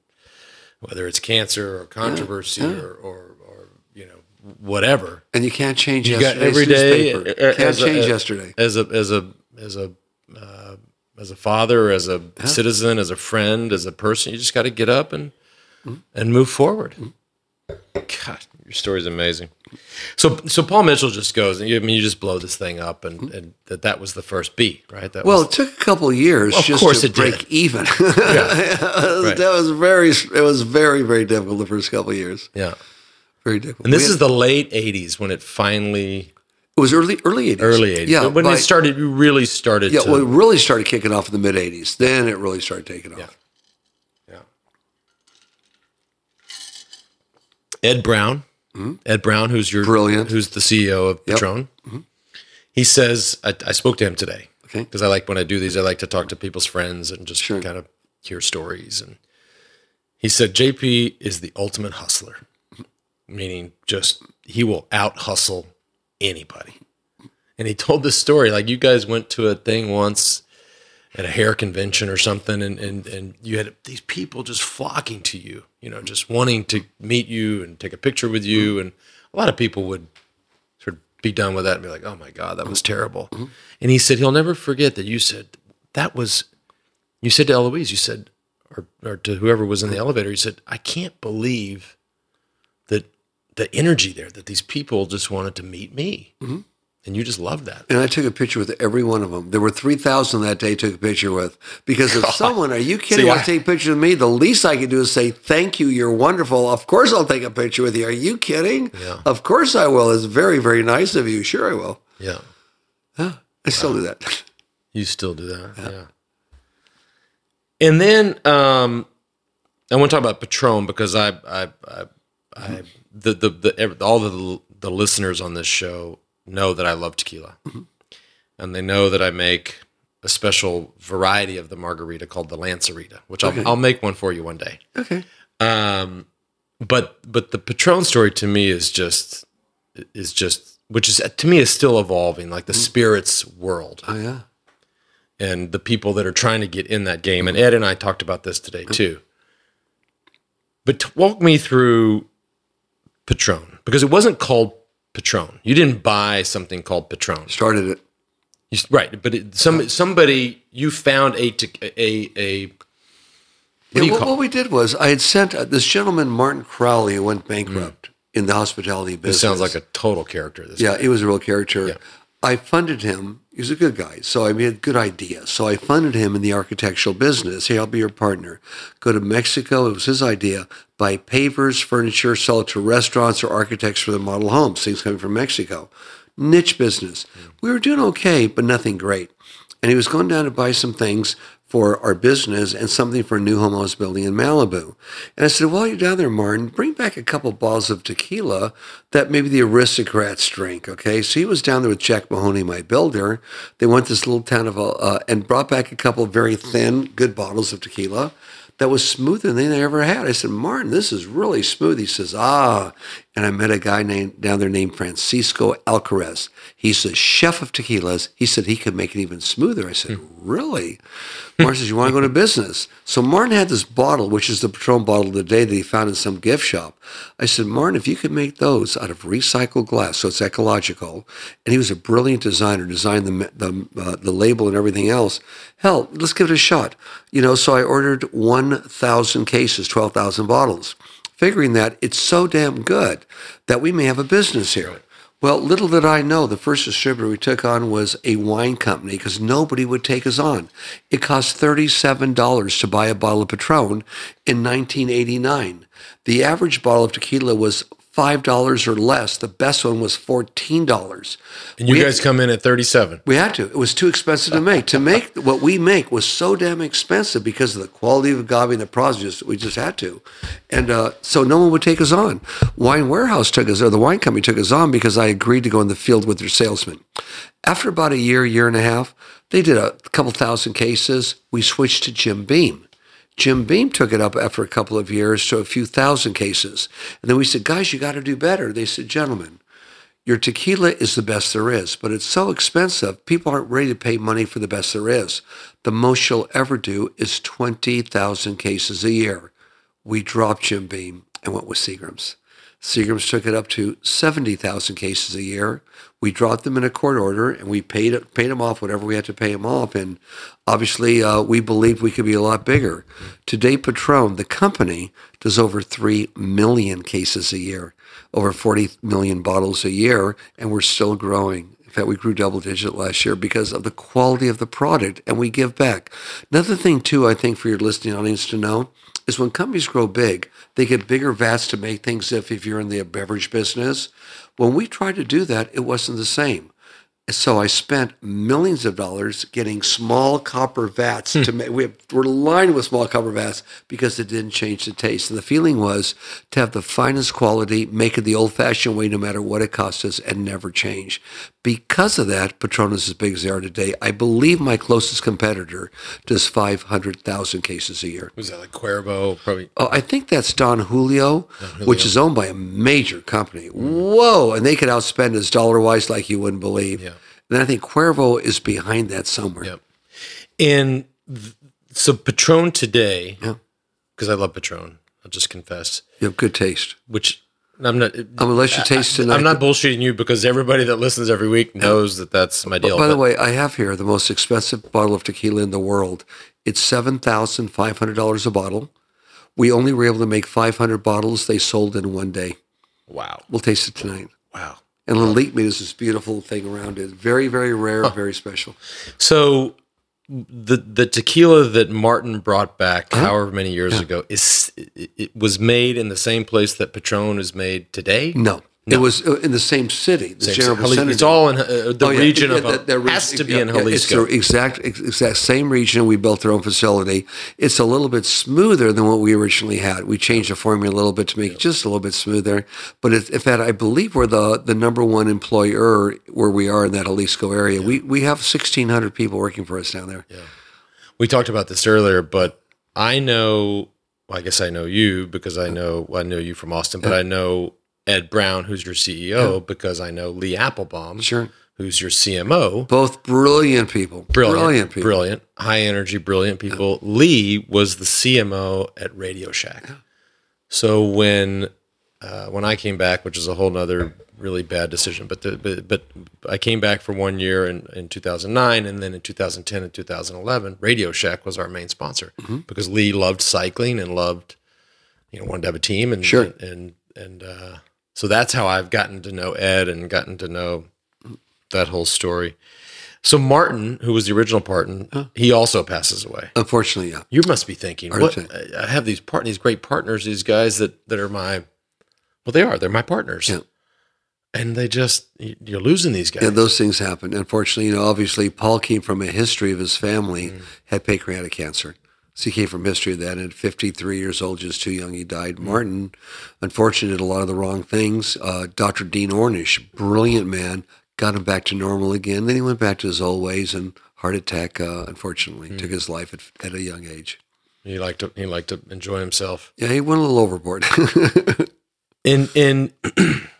Speaker 2: whether it's cancer or controversy Or, or or you know whatever.
Speaker 3: And you can't change
Speaker 2: You got every day
Speaker 3: newspaper.
Speaker 2: uh,
Speaker 3: Can't
Speaker 2: as a-
Speaker 3: change
Speaker 2: uh,
Speaker 3: yesterday.
Speaker 2: as a as a as a uh, as a father, as a citizen, as a friend, as a person. You just got to get up and
Speaker 3: Mm-hmm.
Speaker 2: and move forward. God, your story's amazing. So so Paul Mitchell just goes. I mean, you just blow this thing up, and, and that that was the first beat, right? That
Speaker 3: Mm-hmm. Well,
Speaker 2: was,
Speaker 3: it took a couple of years
Speaker 2: Of
Speaker 3: just
Speaker 2: course
Speaker 3: to break
Speaker 2: did.
Speaker 3: even.
Speaker 2: Right.
Speaker 3: That was very. It was very very difficult the first couple of years.
Speaker 2: yeah.
Speaker 3: Very difficult.
Speaker 2: And this is the late '80s when it finally
Speaker 3: it was early early eighties.
Speaker 2: early '80s.
Speaker 3: Yeah,
Speaker 2: when
Speaker 3: by-
Speaker 2: it started, you really started.
Speaker 3: Yeah,
Speaker 2: to,
Speaker 3: well, it really started kicking off in the mid '80s. Then it really started taking off.
Speaker 2: Yeah. Yeah. Ed Brown, Ed Brown, who's your
Speaker 3: Mm-hmm. Brilliant.
Speaker 2: who's the CEO of
Speaker 3: Yep. Mm-hmm.
Speaker 2: Patron. He says, I, I spoke to him today
Speaker 3: Okay.
Speaker 2: because I like when I do these, I like to talk to people's friends and just
Speaker 3: Sure.
Speaker 2: kind of hear stories. And he said, JP is the ultimate hustler, meaning just he will out hustle anybody. And he told this story like you guys went to a thing once at a hair convention or something and, and, and you had these people just flocking to you, you know, just wanting to meet you and take a picture with you. Mm-hmm. And a lot of people would sort of be done with that and be like, oh my God, that was mm-hmm. terrible. Mm-hmm. And he said, he'll never forget that you said, that was, you said to Eloise, you said, or, or to whoever was in the elevator, you said, I can't believe that the energy there, that these people just wanted to meet me. And you just loved that.
Speaker 3: And I took a picture with every one of them. There were 3,000 that day I took a picture with. Because if someone, are you kidding,
Speaker 2: See, I-
Speaker 3: to take a picture with me, the least I can do is say, thank you, you're wonderful. Of course I'll take a picture with you. Are you kidding?
Speaker 2: Yeah.
Speaker 3: Of course I will. It's very, very nice of you. Sure I will.
Speaker 2: Yeah.
Speaker 3: I still do that.
Speaker 2: You still do that, yeah. And then um, I want to talk about Patron because I, I, I, I the, the the all the the listeners on this show know that I love tequila, and they know that I make a special variety of the margarita called the Lancerita, which I'll, I'll make one for you one day.
Speaker 3: Okay.
Speaker 2: Um, but but the Patron story to me is just is just which is to me is still evolving, like the spirits world
Speaker 3: Oh, yeah.
Speaker 2: and the people that are trying to get in that game. And Ed and I talked about this today too. But walk me through Patron because it wasn't called Patron. You didn't buy something called Patron,
Speaker 3: Started it.
Speaker 2: You right? But it, some somebody you found a a a what
Speaker 3: Yeah, what, what we did was I had sent uh, this gentleman, Martin Crowley, who went bankrupt in the hospitality business.
Speaker 2: This sounds like a total character. This
Speaker 3: Yeah, he was a real character.
Speaker 2: Yeah.
Speaker 3: I funded him. He was a good guy. So I made a good idea. So I funded him in the architectural business. Hey, I'll be your partner. Go to Mexico. It was his idea. Buy pavers, furniture, sell it to restaurants or architects for the model homes, things coming from Mexico. Niche business. We were doing okay, but nothing great. And he was going down to buy some things for our business and something for a new home I was building in Malibu. And I said, while you're down there, Martin, bring back a couple bottles of tequila that maybe the aristocrats drink. Okay. So he was down there with Jack Mahoney, my builder. They went to this little town of, uh, and brought back a couple very thin, good bottles of tequila that was smoother than they ever had. I said, Martin, this is really smooth. He says, ah. And I met a guy named down there named Francisco Alcaraz. He's the chef of tequilas. He said he could make it even smoother. I said, really? Martin says, you want to go into business? So Martin had this bottle, which is the Patron bottle of the day that he found in some gift shop. I said, Martin, if you could make those out of recycled glass, so it's ecological, and he was a brilliant designer, designed the the, uh, the label and everything else. Hell, let's give it a shot. You know, so I ordered 1,000 cases, 12,000 bottles, figuring that it's so damn good that we may have a business here. Well, little did I know, the first distributor we took on was a wine company because nobody would take us on. It cost $37 to buy a bottle of Patron in 1989. The average bottle of tequila was five dollars or less. The best one was fourteen dollars.
Speaker 2: And you guys come in at 37.
Speaker 3: We had to. It was too expensive to make. to make what we make was so damn expensive because of the quality of agave and the process. We just had to, and uh, so no one would take us on. Wine Warehouse took us, or the wine company took us on because I agreed to go in the field with their salesman. After about a year, year and a half, they did a couple thousand cases. We switched to Jim Beam. Jim Beam took it up after a couple of years to a few thousand cases. And then we said, guys, you got to do better. They said, gentlemen, your tequila is the best there is, but it's so expensive, people aren't ready to pay money for the best there is. The most you'll ever do is 20,000 cases a year. We dropped Jim Beam and went with Seagram's. Seagram's took it up to 70,000 cases a year. We dropped them in a court order and we paid paid them off whatever we had to pay them off. And obviously, uh, we believed we could be a lot bigger. Today, Patron, the company, does over 3 million cases a year, over 40 million bottles a year, and we're still growing. In fact, we grew double digit last year because of the quality of the product and we give back. Another thing, too, I think for your listening audience to know is when companies grow big, they get bigger vats to make things if, if you're in the beverage business. When we tried to do that, it wasn't the same. So I spent millions of dollars getting small copper vats hmm. to make. We we're lined with small copper vats because it didn't change the taste. And the feeling was to have the finest quality, make it the old-fashioned way, no matter what it costs us, and never change. Because of that, Patronus is as big as they are today. I believe my closest competitor does 500,000 cases a year.
Speaker 2: Was that like Cuervo? Probably.
Speaker 3: Oh, I think that's Don Julio, which is owned by a major company. Whoa! And they could outspend us dollar wise like you wouldn't believe.
Speaker 2: Yeah.
Speaker 3: And then I think Cuervo is behind that somewhere.
Speaker 2: Yep. And th- so Patron today,
Speaker 3: Yeah.
Speaker 2: because I love Patron, I'll just confess,
Speaker 3: You have good taste.
Speaker 2: which I'm not.
Speaker 3: I'm gonna you taste tonight.
Speaker 2: I'm not bullshitting you because everybody that listens every week knows that that's my deal.
Speaker 3: By the
Speaker 2: but-
Speaker 3: way, I have here the most expensive bottle of tequila in the world. It's seven thousand five hundred dollars a bottle. We only were able to make five hundred bottles. They sold in one day.
Speaker 2: wow,
Speaker 3: We'll taste it tonight.
Speaker 2: wow.
Speaker 3: And Lalique made us this beautiful thing around it. Very, very rare, very special.
Speaker 2: So the the tequila that Martin brought back
Speaker 3: Uh-huh.
Speaker 2: however many years ago is it, it was made in the same place that Patron is made today.
Speaker 3: No, it was uh, in the same city, the
Speaker 2: Same-
Speaker 3: general vicinity.
Speaker 2: it's all in uh, the
Speaker 3: Oh, yeah,
Speaker 2: region
Speaker 3: yeah,
Speaker 2: of
Speaker 3: that- that
Speaker 2: has to be
Speaker 3: yeah,
Speaker 2: in
Speaker 3: yeah, It's the exact exact same region. We built our own facility. It's a little bit smoother than what we originally had. We changed the formula a little bit to make it just a little bit smoother. But it, in fact, I believe we're the the number one employer where we are in that Jalisco area. We we have sixteen hundred people working for us down there.
Speaker 2: Yeah, we talked about this earlier, but I know. Well, I guess I know you because I know well, I know you from Austin, but I know Ed Brown, who's your CEO, because I know Lee Applebaum,
Speaker 3: Sure,
Speaker 2: who's your CMO.
Speaker 3: both brilliant people.
Speaker 2: Brilliant,
Speaker 3: people.
Speaker 2: brilliant, high energy, brilliant people. Lee was the CMO at Radio Shack. So when uh, when I came back, which is a whole nother really bad decision, but the, but, but I came back for one year in, in 2009, and then in 2010 and 2011, Radio Shack was our main sponsor
Speaker 3: Mm-hmm.
Speaker 2: because Lee loved cycling and loved you know wanted to have a team and
Speaker 3: Sure.
Speaker 2: and and uh, so that's how I've gotten to know Ed and gotten to know that whole story. So Martin, who was the original partner, he also passes away.
Speaker 3: Unfortunately, yeah.
Speaker 2: You must be thinking, what? I have these part, these great partners, these guys that that are my, well, they are, they're my partners,
Speaker 3: Yeah.
Speaker 2: and they just you're losing these guys.
Speaker 3: Yeah, those things happen. Unfortunately, you know, obviously Paul came from a history of his family
Speaker 2: Mm.
Speaker 3: had pancreatic cancer. So he came from history then. At 53 years old, just too young, he died. Martin, unfortunately, did a lot of the wrong things. Uh, Dr. Dean Ornish, brilliant man, got him back to normal again. Then he went back to his old ways and heart attack, uh, unfortunately,
Speaker 2: Mm.
Speaker 3: took his life at, at a young age.
Speaker 2: he liked to he liked to enjoy himself.
Speaker 3: Yeah, he went a little overboard.
Speaker 2: In in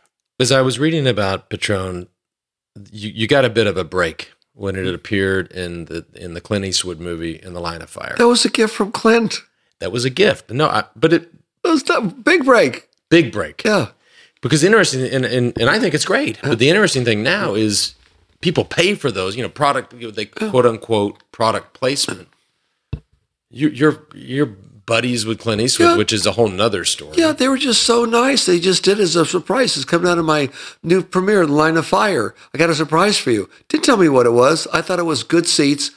Speaker 2: as I was reading about Patron, you, you got a bit of a break when it appeared in the in the Clint Eastwood movie in the Line of Fire.
Speaker 3: that was a gift from Clint.
Speaker 2: That was a gift. No, I, but it
Speaker 3: That was a big break.
Speaker 2: big break.
Speaker 3: Yeah.
Speaker 2: Because interesting, and, and, and I think it's great. But the interesting thing now is people pay for those, you know, product, they quote unquote product placement. You, you're, you're buddies with Clint Eastwood,
Speaker 3: Yeah.
Speaker 2: which is a whole nother story.
Speaker 3: Yeah, they were just so nice. They just did as a surprise. It's coming out of my new premiere, Line of Fire. I got a surprise for you. Didn't tell me what it was. I thought it was good seats,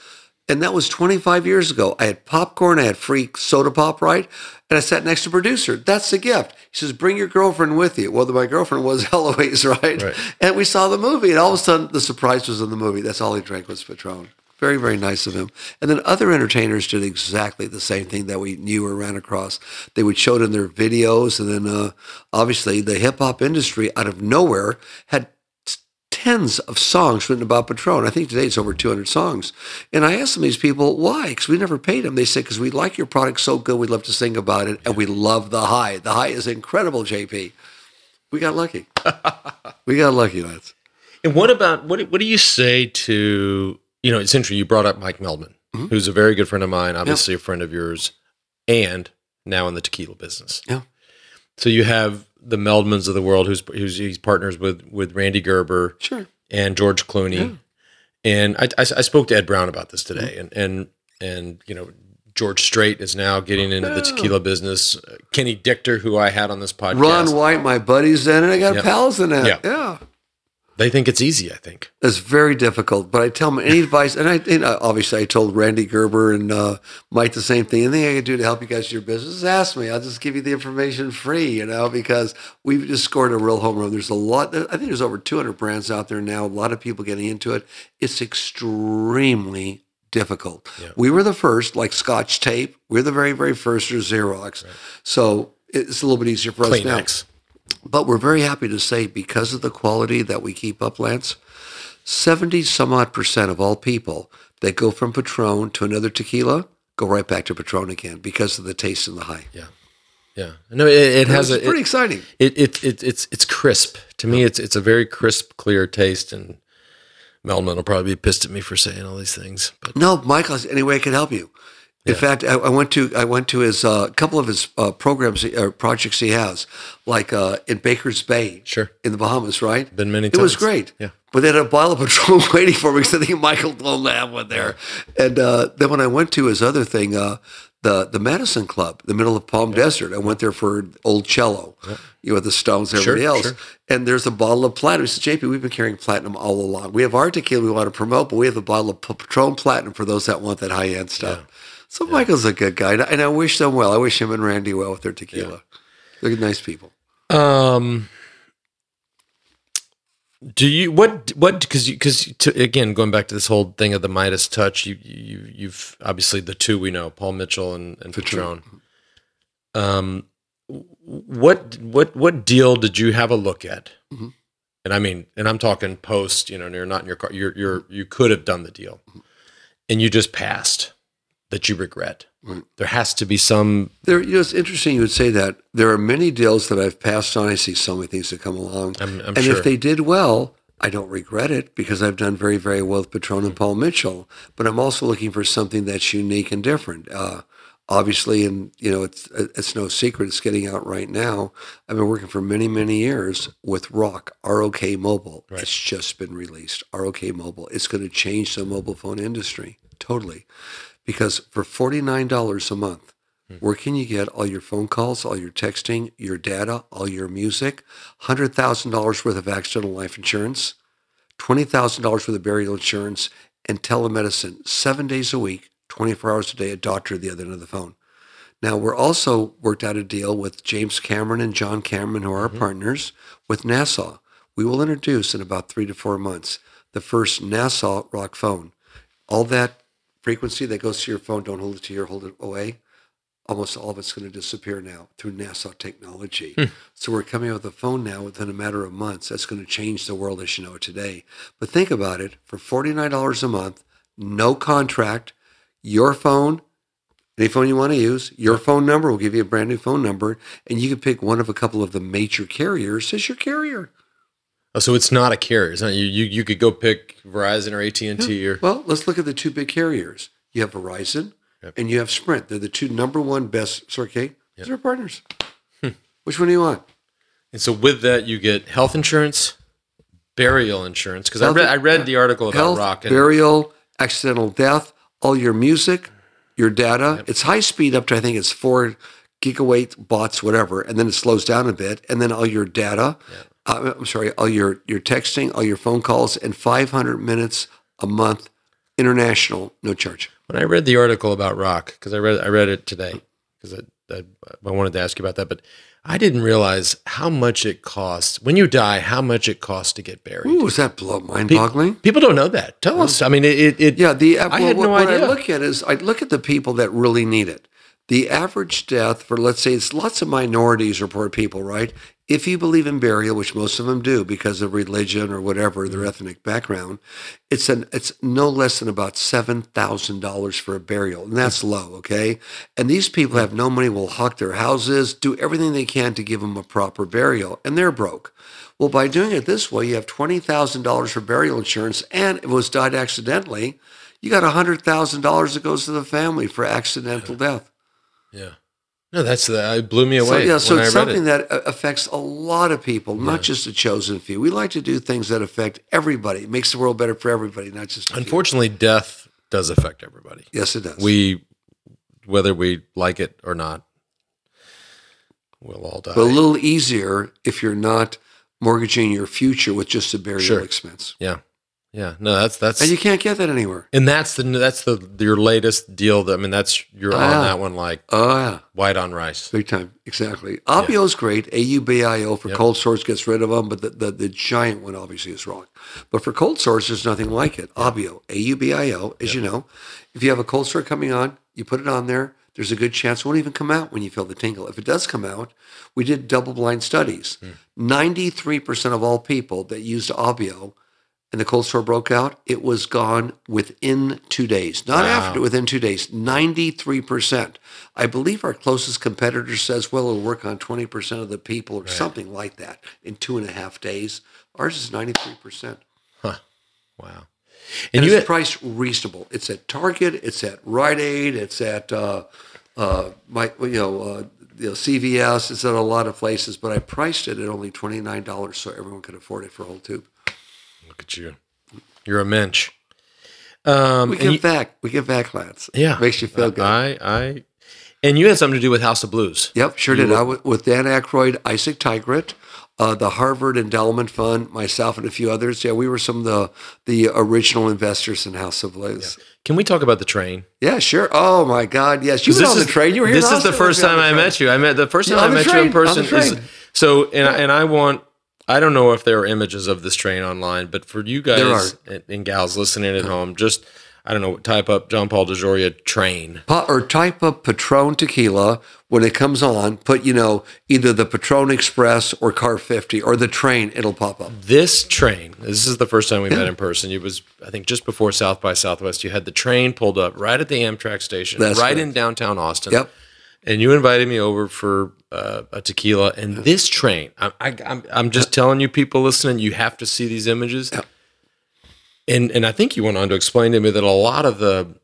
Speaker 3: And that was 25 years ago. I had popcorn, I had free soda pop, right? And I sat next to producer. That's the gift. He says, bring your girlfriend with you. Well, my girlfriend was Eloise, right?
Speaker 2: Right.
Speaker 3: And we saw the movie, and all of a sudden the surprise was in the movie. That's all he drank was Patron. Very, very nice of him. And then other entertainers did exactly the same thing that we knew or ran across. They would show it in their videos, and then uh, obviously the hip hop industry out of nowhere had tens of songs written about Patron. I think today it's over 200 songs. And I asked them these people why, because we never paid them. They said because we like your product so good, we'd love to sing about it, and we love the high. The high is incredible, JP. We got lucky. we got lucky, lads.
Speaker 2: And what about what? What do you say to you know? It's interesting. You brought up Mike Meldman,
Speaker 3: Mhm.
Speaker 2: who's a very good friend of mine, obviously a friend of yours, and now in the tequila business.
Speaker 3: Yeah.
Speaker 2: So you have the Meldmans of the world, who's who's he's partners with with Randy Gerber
Speaker 3: Sure.
Speaker 2: and George Clooney,
Speaker 3: Yeah.
Speaker 2: and I, I, I spoke to Ed Brown about this today,
Speaker 3: Mm-hmm.
Speaker 2: and and and you know. George Strait is now getting into the tequila business. Kenny Dichter, who I had on this podcast,
Speaker 3: Ron White, my buddies in it. I got
Speaker 2: Yep.
Speaker 3: pals in it.
Speaker 2: Yeah.
Speaker 3: yeah.
Speaker 2: They think it's easy. I think.
Speaker 3: It's very difficult, but I tell them any advice, and I and obviously I told Randy Gerber and uh, Mike the same thing. Anything I can do to help you guys your business, ask me. I'll just give you the information free, you know, because we've just scored a real home run. There's a lot. I think there's over 200 brands out there now. A lot of people getting into it. It's extremely difficult.
Speaker 2: Yeah.
Speaker 3: We were the first, like Scotch tape. We're the very, very first, or Xerox. So it's a little bit easier for us now. But we're very happy to say because of the quality that we keep up, Lance, 70 some odd percent of all people that go from Patron to another tequila go right back to Patron again because of the taste and the high.
Speaker 2: Yeah, yeah. No, it, it has
Speaker 3: It's
Speaker 2: a
Speaker 3: pretty
Speaker 2: it,
Speaker 3: exciting.
Speaker 2: it, it, it it's it's crisp to me. It's it's a very crisp, clear taste, and Meldman will probably be pissed at me for saying all these things, but
Speaker 3: No, Michael, any way I can help you. In
Speaker 2: Yeah.
Speaker 3: fact, I, I went to I went to his uh, couple of his uh, programs or projects he has, like uh, in Baker's Bay,
Speaker 2: Sure.
Speaker 3: in the Bahamas, right?
Speaker 2: Been many
Speaker 3: It was great.
Speaker 2: Yeah.
Speaker 3: But they had a bottle of Patron waiting for me because I think Michael have one there. And uh, then when I went to his other thing, uh, the the Madison Club, the middle of Palm Desert, I went there for Oldchella, you know, the Stones, and
Speaker 2: Sure,
Speaker 3: everybody else.
Speaker 2: sure.
Speaker 3: And there's a bottle of platinum. He said, JP, we've been carrying platinum all along. We have our tequila we want to promote, but we have a bottle of Patron Platinum for those that want that high end stuff. So Michael's a good guy, and I- wish them well. I wish him and Randy well with their tequila. They're nice people.
Speaker 2: um. Do you what what because because again going back to this whole thing of the Midas touch you you you've obviously the two we know Paul Mitchell and, and Patron. Um, what what what deal did you have a look at?
Speaker 3: Mhm.
Speaker 2: And I mean, and I'm talking post. You know, you're not in your car. You're you're you could have done the deal, and you just passed that you regret.
Speaker 3: Right.
Speaker 2: There has to be some.
Speaker 3: There, you know, it's interesting you would say that. There are many deals that I've passed on. I see so many things that come along.
Speaker 2: I'm, I'm
Speaker 3: and
Speaker 2: sure.
Speaker 3: if they did well, I don't regret it because I've done very, very well with Patron and Paul Mitchell. But I'm also looking for something that's unique and different. Uh, obviously, and you know, it's it's no secret. It's getting out right now. I've been working for many, many years with Rock ROK Mobile.
Speaker 2: Right.
Speaker 3: It's just been released. ROK Mobile. It's going to change the mobile phone industry totally, because for forty nine dollars a month. Hmm. Where can you get all your phone calls, all your texting, your data, all your music, $100,000 worth of accidental life insurance, $20,000 worth of burial insurance, and telemedicine seven days a week, 24 hours a day, a doctor at the other end of the phone. Now, we're also worked out a deal with James Cameron and John Cameron, who are our mm-hmm. partners, with NASA. We will introduce in about three to four months the first NASA ROK phone. All that frequency that goes to your phone, don't hold it to your, hold it away almost all of it's going to disappear now through NASA technology. Hmm. So we're coming out with a phone now within a matter of months that's going to change the world as you know it today. But think about it for $49 a month, no contract, your phone, any phone you want to use, your phone number will give you a brand new phone number, and you can pick one of a couple of the major carriers as your carrier.
Speaker 2: Oh, so it's not a carrier. It's not you. You, you could go pick Verizon or AT and T or
Speaker 3: Well, let's look at the two big carriers. You have Verizon
Speaker 2: Yep.
Speaker 3: and you have Sprint. They're the two number one best. Kate.
Speaker 2: Yep.
Speaker 3: They're partners. Which one do you want?
Speaker 2: And so with that, you get health insurance, burial insurance. Because I read I read the article about
Speaker 3: health,
Speaker 2: rock and
Speaker 3: burial, accidental death, all your music, your data. It's high speed up to I think it's four gigawatt bots, whatever, and then it slows down a bit, and then all your data. Uh, I'm sorry, all your your texting, all your phone calls, and 500 minutes a month International, no charge.
Speaker 2: When I read the article about ROK, because I read I read it today, because I, I, I wanted to ask you about that, but I didn't realize how much it costs when you die. How much it costs to get buried.
Speaker 3: Ooh, is that blow mind-boggling?
Speaker 2: People don't know that. Tell us. I mean, it. it,
Speaker 3: Yeah, the uh,
Speaker 2: I
Speaker 3: well,
Speaker 2: had
Speaker 3: what,
Speaker 2: no
Speaker 3: what
Speaker 2: idea.
Speaker 3: I look at is I look at the people that really need it. The average death for let's say it's lots of minorities or poor people, right? If you believe in burial, which most of them do because of religion or whatever their mm-hmm. ethnic background, it's an it's no less than about seven thousand dollars for a burial, and that's mm-hmm. low, okay? And these people mm-hmm. have no money, will hawk their houses, do everything they can to give them a proper burial, and they're broke. Well, by doing it this way, you have twenty thousand dollars for burial insurance, and if it was died accidentally, you got hundred thousand dollars that goes to the family for accidental death.
Speaker 2: Yeah. No, that's that. It blew me away.
Speaker 3: So yeah, so it's
Speaker 2: I read
Speaker 3: something
Speaker 2: it.
Speaker 3: that uh, affects a lot of people, not just a chosen few. We like to do things that affect everybody. It makes the world better for everybody, not just. A few.
Speaker 2: Unfortunately, death does affect everybody.
Speaker 3: yes, it does.
Speaker 2: We, whether we like it or not, we'll all die.
Speaker 3: but a little easier if you're not mortgaging your future with just a burial
Speaker 2: Sure.
Speaker 3: expense,
Speaker 2: yeah, yeah. No, that's that's
Speaker 3: and you can't get that anywhere.
Speaker 2: And that's the that's the your latest deal. That I mean, that's you're on
Speaker 3: Ah.
Speaker 2: that one like
Speaker 3: Oh yeah.
Speaker 2: white on rice.
Speaker 3: Big time, exactly. Aubio is great. AUBIO for
Speaker 2: Yep.
Speaker 3: cold sores gets rid of them, but the, the, the giant one obviously is wrong. But for cold sores, there's nothing like it. Abio, AUBIO, as you know, if you have a cold sore coming on, you put it on there. There's a good chance it won't even come out when you feel the tingle. If it does come out, we did double blind studies. 93% of all people that used Aubio and the cold sore broke out, it was gone within two days. Not
Speaker 2: Wow.
Speaker 3: after, within two days. 93%. I believe our closest competitor says, well, it'll work on 20% of the people or something like that in two and a half days. Ours is 93%. Huh.
Speaker 2: Wow.
Speaker 3: And,
Speaker 2: And you
Speaker 3: it's priced reasonable. It's at Target, it's at Rite Aid, it's at uh, uh, my, you know, uh, you know, CVS, it's at a lot of places, but I priced it at only $29 so everyone could afford it for a whole tube.
Speaker 2: Look at you. You're a mensch. Um,
Speaker 3: We give
Speaker 2: you-
Speaker 3: back. We give back, Lance.
Speaker 2: yeah,
Speaker 3: Makes you feel good.
Speaker 2: I, I, and you had something to do with House of Blues.
Speaker 3: Yep, sure did. I w- with Dan Aykroyd, Isaac Tigrett, uh, the Harvard Endowment Fund, myself, and a few others. Yeah, we were some of the the original investors in House of Blues.
Speaker 2: Can we talk about the train?
Speaker 3: Yeah, sure. Oh my God, yes. You were
Speaker 2: this
Speaker 3: on
Speaker 2: is
Speaker 3: the train. You were here.
Speaker 2: This is the first
Speaker 3: with me on
Speaker 2: time I met you. I met the first time I met you in person. is- so, and I, and I want. I don't know if there are images of this train online, but for you guys and, and gals listening at home, just I don't know, type up John Paul DeJoria train.
Speaker 3: Pa- or type up Patron tequila when it comes on. Put you know either the Patron Express or Car 50 or the train. It'll pop up.
Speaker 2: This train. This is the first time we met in person. It was, I think, just before South by Southwest. You had the train pulled up right at the Amtrak station,
Speaker 3: That's
Speaker 2: right
Speaker 3: correct.
Speaker 2: in downtown Austin.
Speaker 3: Yep.
Speaker 2: And you invited me over for uh, a tequila. And this train, I, I, I'm, I'm just telling you, people listening, you have to see these images. And and I think you went on to explain to me that a lot of the,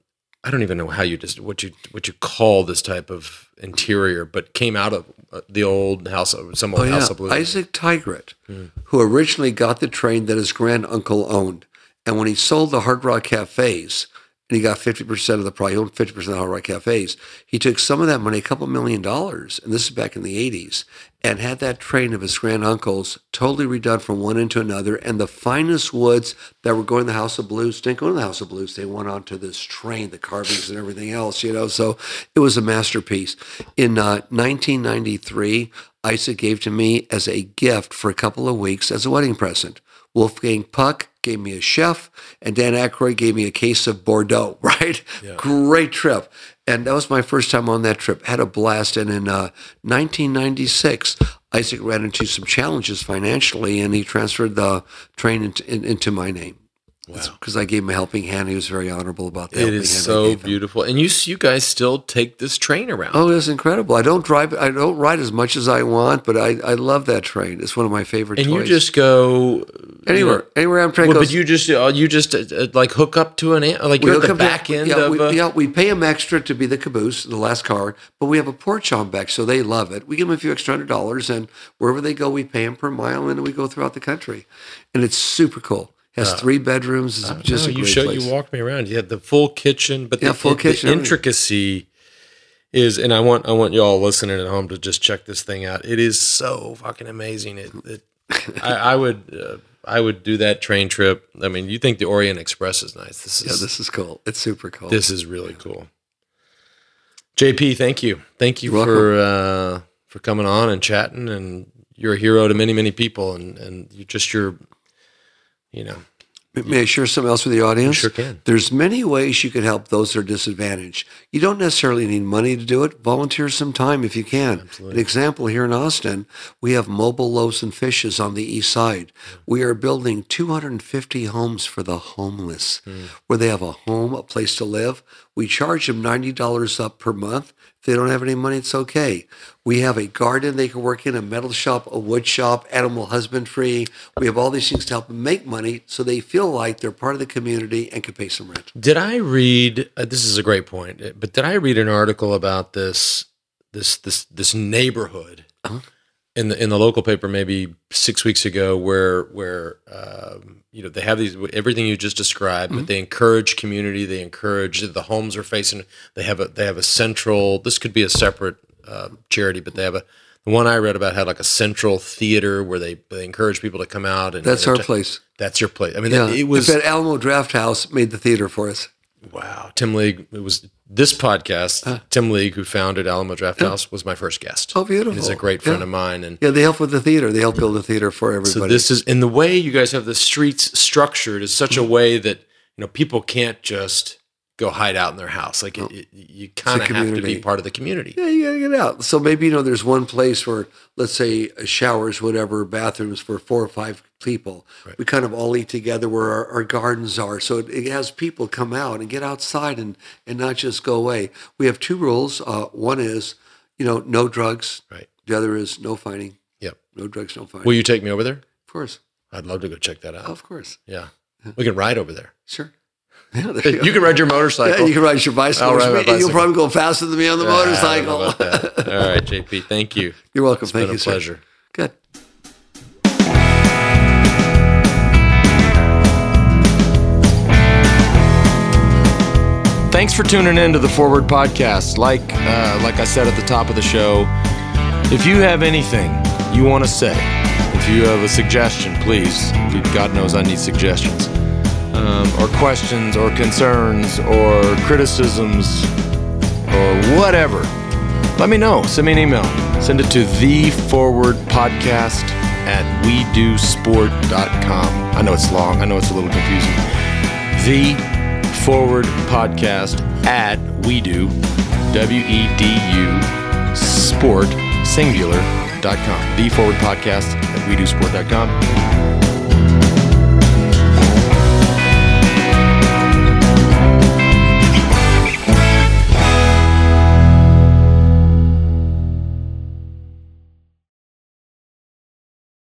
Speaker 2: I don't even know how you just what you what you call this type of interior, but came out of uh, the old house, of some old
Speaker 3: Oh,
Speaker 2: house
Speaker 3: yeah.
Speaker 2: of blues.
Speaker 3: Isaac Tigrett, who originally got the train that his grand uncle owned. And when he sold the Hard Rock Cafes, and he got 50% of the he owned 50% of the Hard Rock Cafes, he took some of that money, a couple million dollars, and this is back in the 80s, and had that train of his grand uncle's totally redone from one end to another. And the finest woods that were going to the House of Blues didn't go to the House of Blues. They went onto this train, the carvings and everything else, you know. So it was a masterpiece. In uh, 1993, Isaac gave to me as a gift for a couple of weeks as a wedding present. Wolfgang Puck gave me a chef, and Dan Aykroyd gave me a case of Bordeaux, right? Great trip. And that was my first time on that trip. Had a blast. And in uh, 1996, Isaac ran into some challenges financially, and he transferred the train into, in, into my name. Because I gave him a helping hand. He was very honorable about that.
Speaker 2: it is so beautiful, and you you guys still take this train around.
Speaker 3: Oh, it's incredible. I don't drive. I don't ride as much as I want, but I, I love that train. It's one of my favorite.
Speaker 2: and you just go
Speaker 3: anywhere,
Speaker 2: you know,
Speaker 3: anywhere I'm trying
Speaker 2: well,
Speaker 3: to go.
Speaker 2: but you just uh, you just uh, uh, like hook up to an an- like you're at the
Speaker 3: up to-
Speaker 2: back end
Speaker 3: yeah,
Speaker 2: of
Speaker 3: we,
Speaker 2: uh,
Speaker 3: yeah, we pay them extra to be the caboose, the last car, but we have a porch on back, so they love it. We give them a few extra hundred dollars, and wherever they go, we pay them per mile, and we go throughout the country, and it's super cool. Has three bedrooms. It's just
Speaker 2: no, you showed
Speaker 3: place.
Speaker 2: you walked me around. You had the full kitchen, but
Speaker 3: Yeah,
Speaker 2: the,
Speaker 3: full
Speaker 2: the
Speaker 3: kitchen, everything.
Speaker 2: intricacy is, and I want I want y'all listening at home to just check this thing out. It is so fucking amazing. It, it I, I would. Uh, I would do that train trip. I mean, you think the Orient Express is nice? This is
Speaker 3: Yeah, this is cool. It's super cool.
Speaker 2: this is really cool. JP, thank you, thank you
Speaker 3: You're
Speaker 2: for uh, for coming on and chatting. And you're a hero to many many people, and and you just your, you know,
Speaker 3: May I share something else with the audience?
Speaker 2: sure can.
Speaker 3: There's many ways you can help those that are disadvantaged. You don't necessarily need money to do it. Volunteer some time if you can. An example here in Austin, we have mobile loaves and fishes on the east side. We are building 250 homes for the homeless, hmm. where they have a home, a place to live. We charge them $90 up per month. If they don't have any money, it's okay. We have a garden they can work in, a metal shop, a wood shop, animal husbandry. We have all these things to help them make money so they feel like they're part of the community and can pay some rent.
Speaker 2: Did I read? Uh, this is a great point, but did I read an article about this this this this neighborhood
Speaker 3: Uh-huh.
Speaker 2: In the in the local paper maybe six weeks ago, where where um, you know they have these everything you just described,
Speaker 3: Mm-hmm.
Speaker 2: but they encourage community. They encourage the homes are facing. They have a they have a central. This could be a separate uh, charity, but they have a. The one I read about had like a central theater where they, they encourage people to come out and
Speaker 3: That's
Speaker 2: and
Speaker 3: our place.
Speaker 2: That's your place. I mean,
Speaker 3: Yeah,
Speaker 2: it was
Speaker 3: that Alamo Drafthouse made the theater for us.
Speaker 2: Wow, Tim League. It was this podcast. Tim League, who founded Alamo Drafthouse, was my first guest.
Speaker 3: Oh, beautiful.
Speaker 2: He's a great friend
Speaker 3: Yeah.
Speaker 2: of mine, and
Speaker 3: Yeah, they help with the theater. They help build the theater for everybody.
Speaker 2: so this is in the way you guys have the streets structured is such a mm-hmm. way that you know people can't just go hide out in their house. Like it, it- you kind of have to be part of the community.
Speaker 3: Yeah, you gotta get out. So maybe you know there's one place where let's say showers, whatever, bathrooms for four or five people. We kind of all eat together where our, our gardens are. So it, it has people come out and get outside and and not just go away. We have two rules. Uh, one is you know no drugs.
Speaker 2: Right.
Speaker 3: The other is no fighting.
Speaker 2: Yep.
Speaker 3: No drugs, no fighting.
Speaker 2: Will you take me over there?
Speaker 3: of course,
Speaker 2: I'd love to go check that out.
Speaker 3: of course,
Speaker 2: Yeah, we can ride over there.
Speaker 3: sure. Yeah, there
Speaker 2: You can ride your motorcycle.
Speaker 3: Yeah, you can ride your bicycle.
Speaker 2: I'll ride my
Speaker 3: which You'll probably go faster than me on the
Speaker 2: Ah, I don't know
Speaker 3: motorcycle.
Speaker 2: All right, JP. Thank you.
Speaker 3: You're welcome.
Speaker 2: It's
Speaker 3: Thank
Speaker 2: been
Speaker 3: you,
Speaker 2: a
Speaker 3: sir.
Speaker 2: pleasure.
Speaker 3: Good.
Speaker 2: Thanks for tuning in to the Forward Podcast. Like, uh, like I said at the top of the show, if you have anything you want to say, if you have a suggestion, please. God knows I need suggestions, um, or questions, or concerns, or criticisms, or whatever. Let me know. Send me an email. Send it to the Forward Podcast at wedusport.com. I know it's long. I know it's a little confusing. The Forward Podcast at WeDu, W E D U, sport, singular.com. The Forward Podcast at we do WeDusport.com.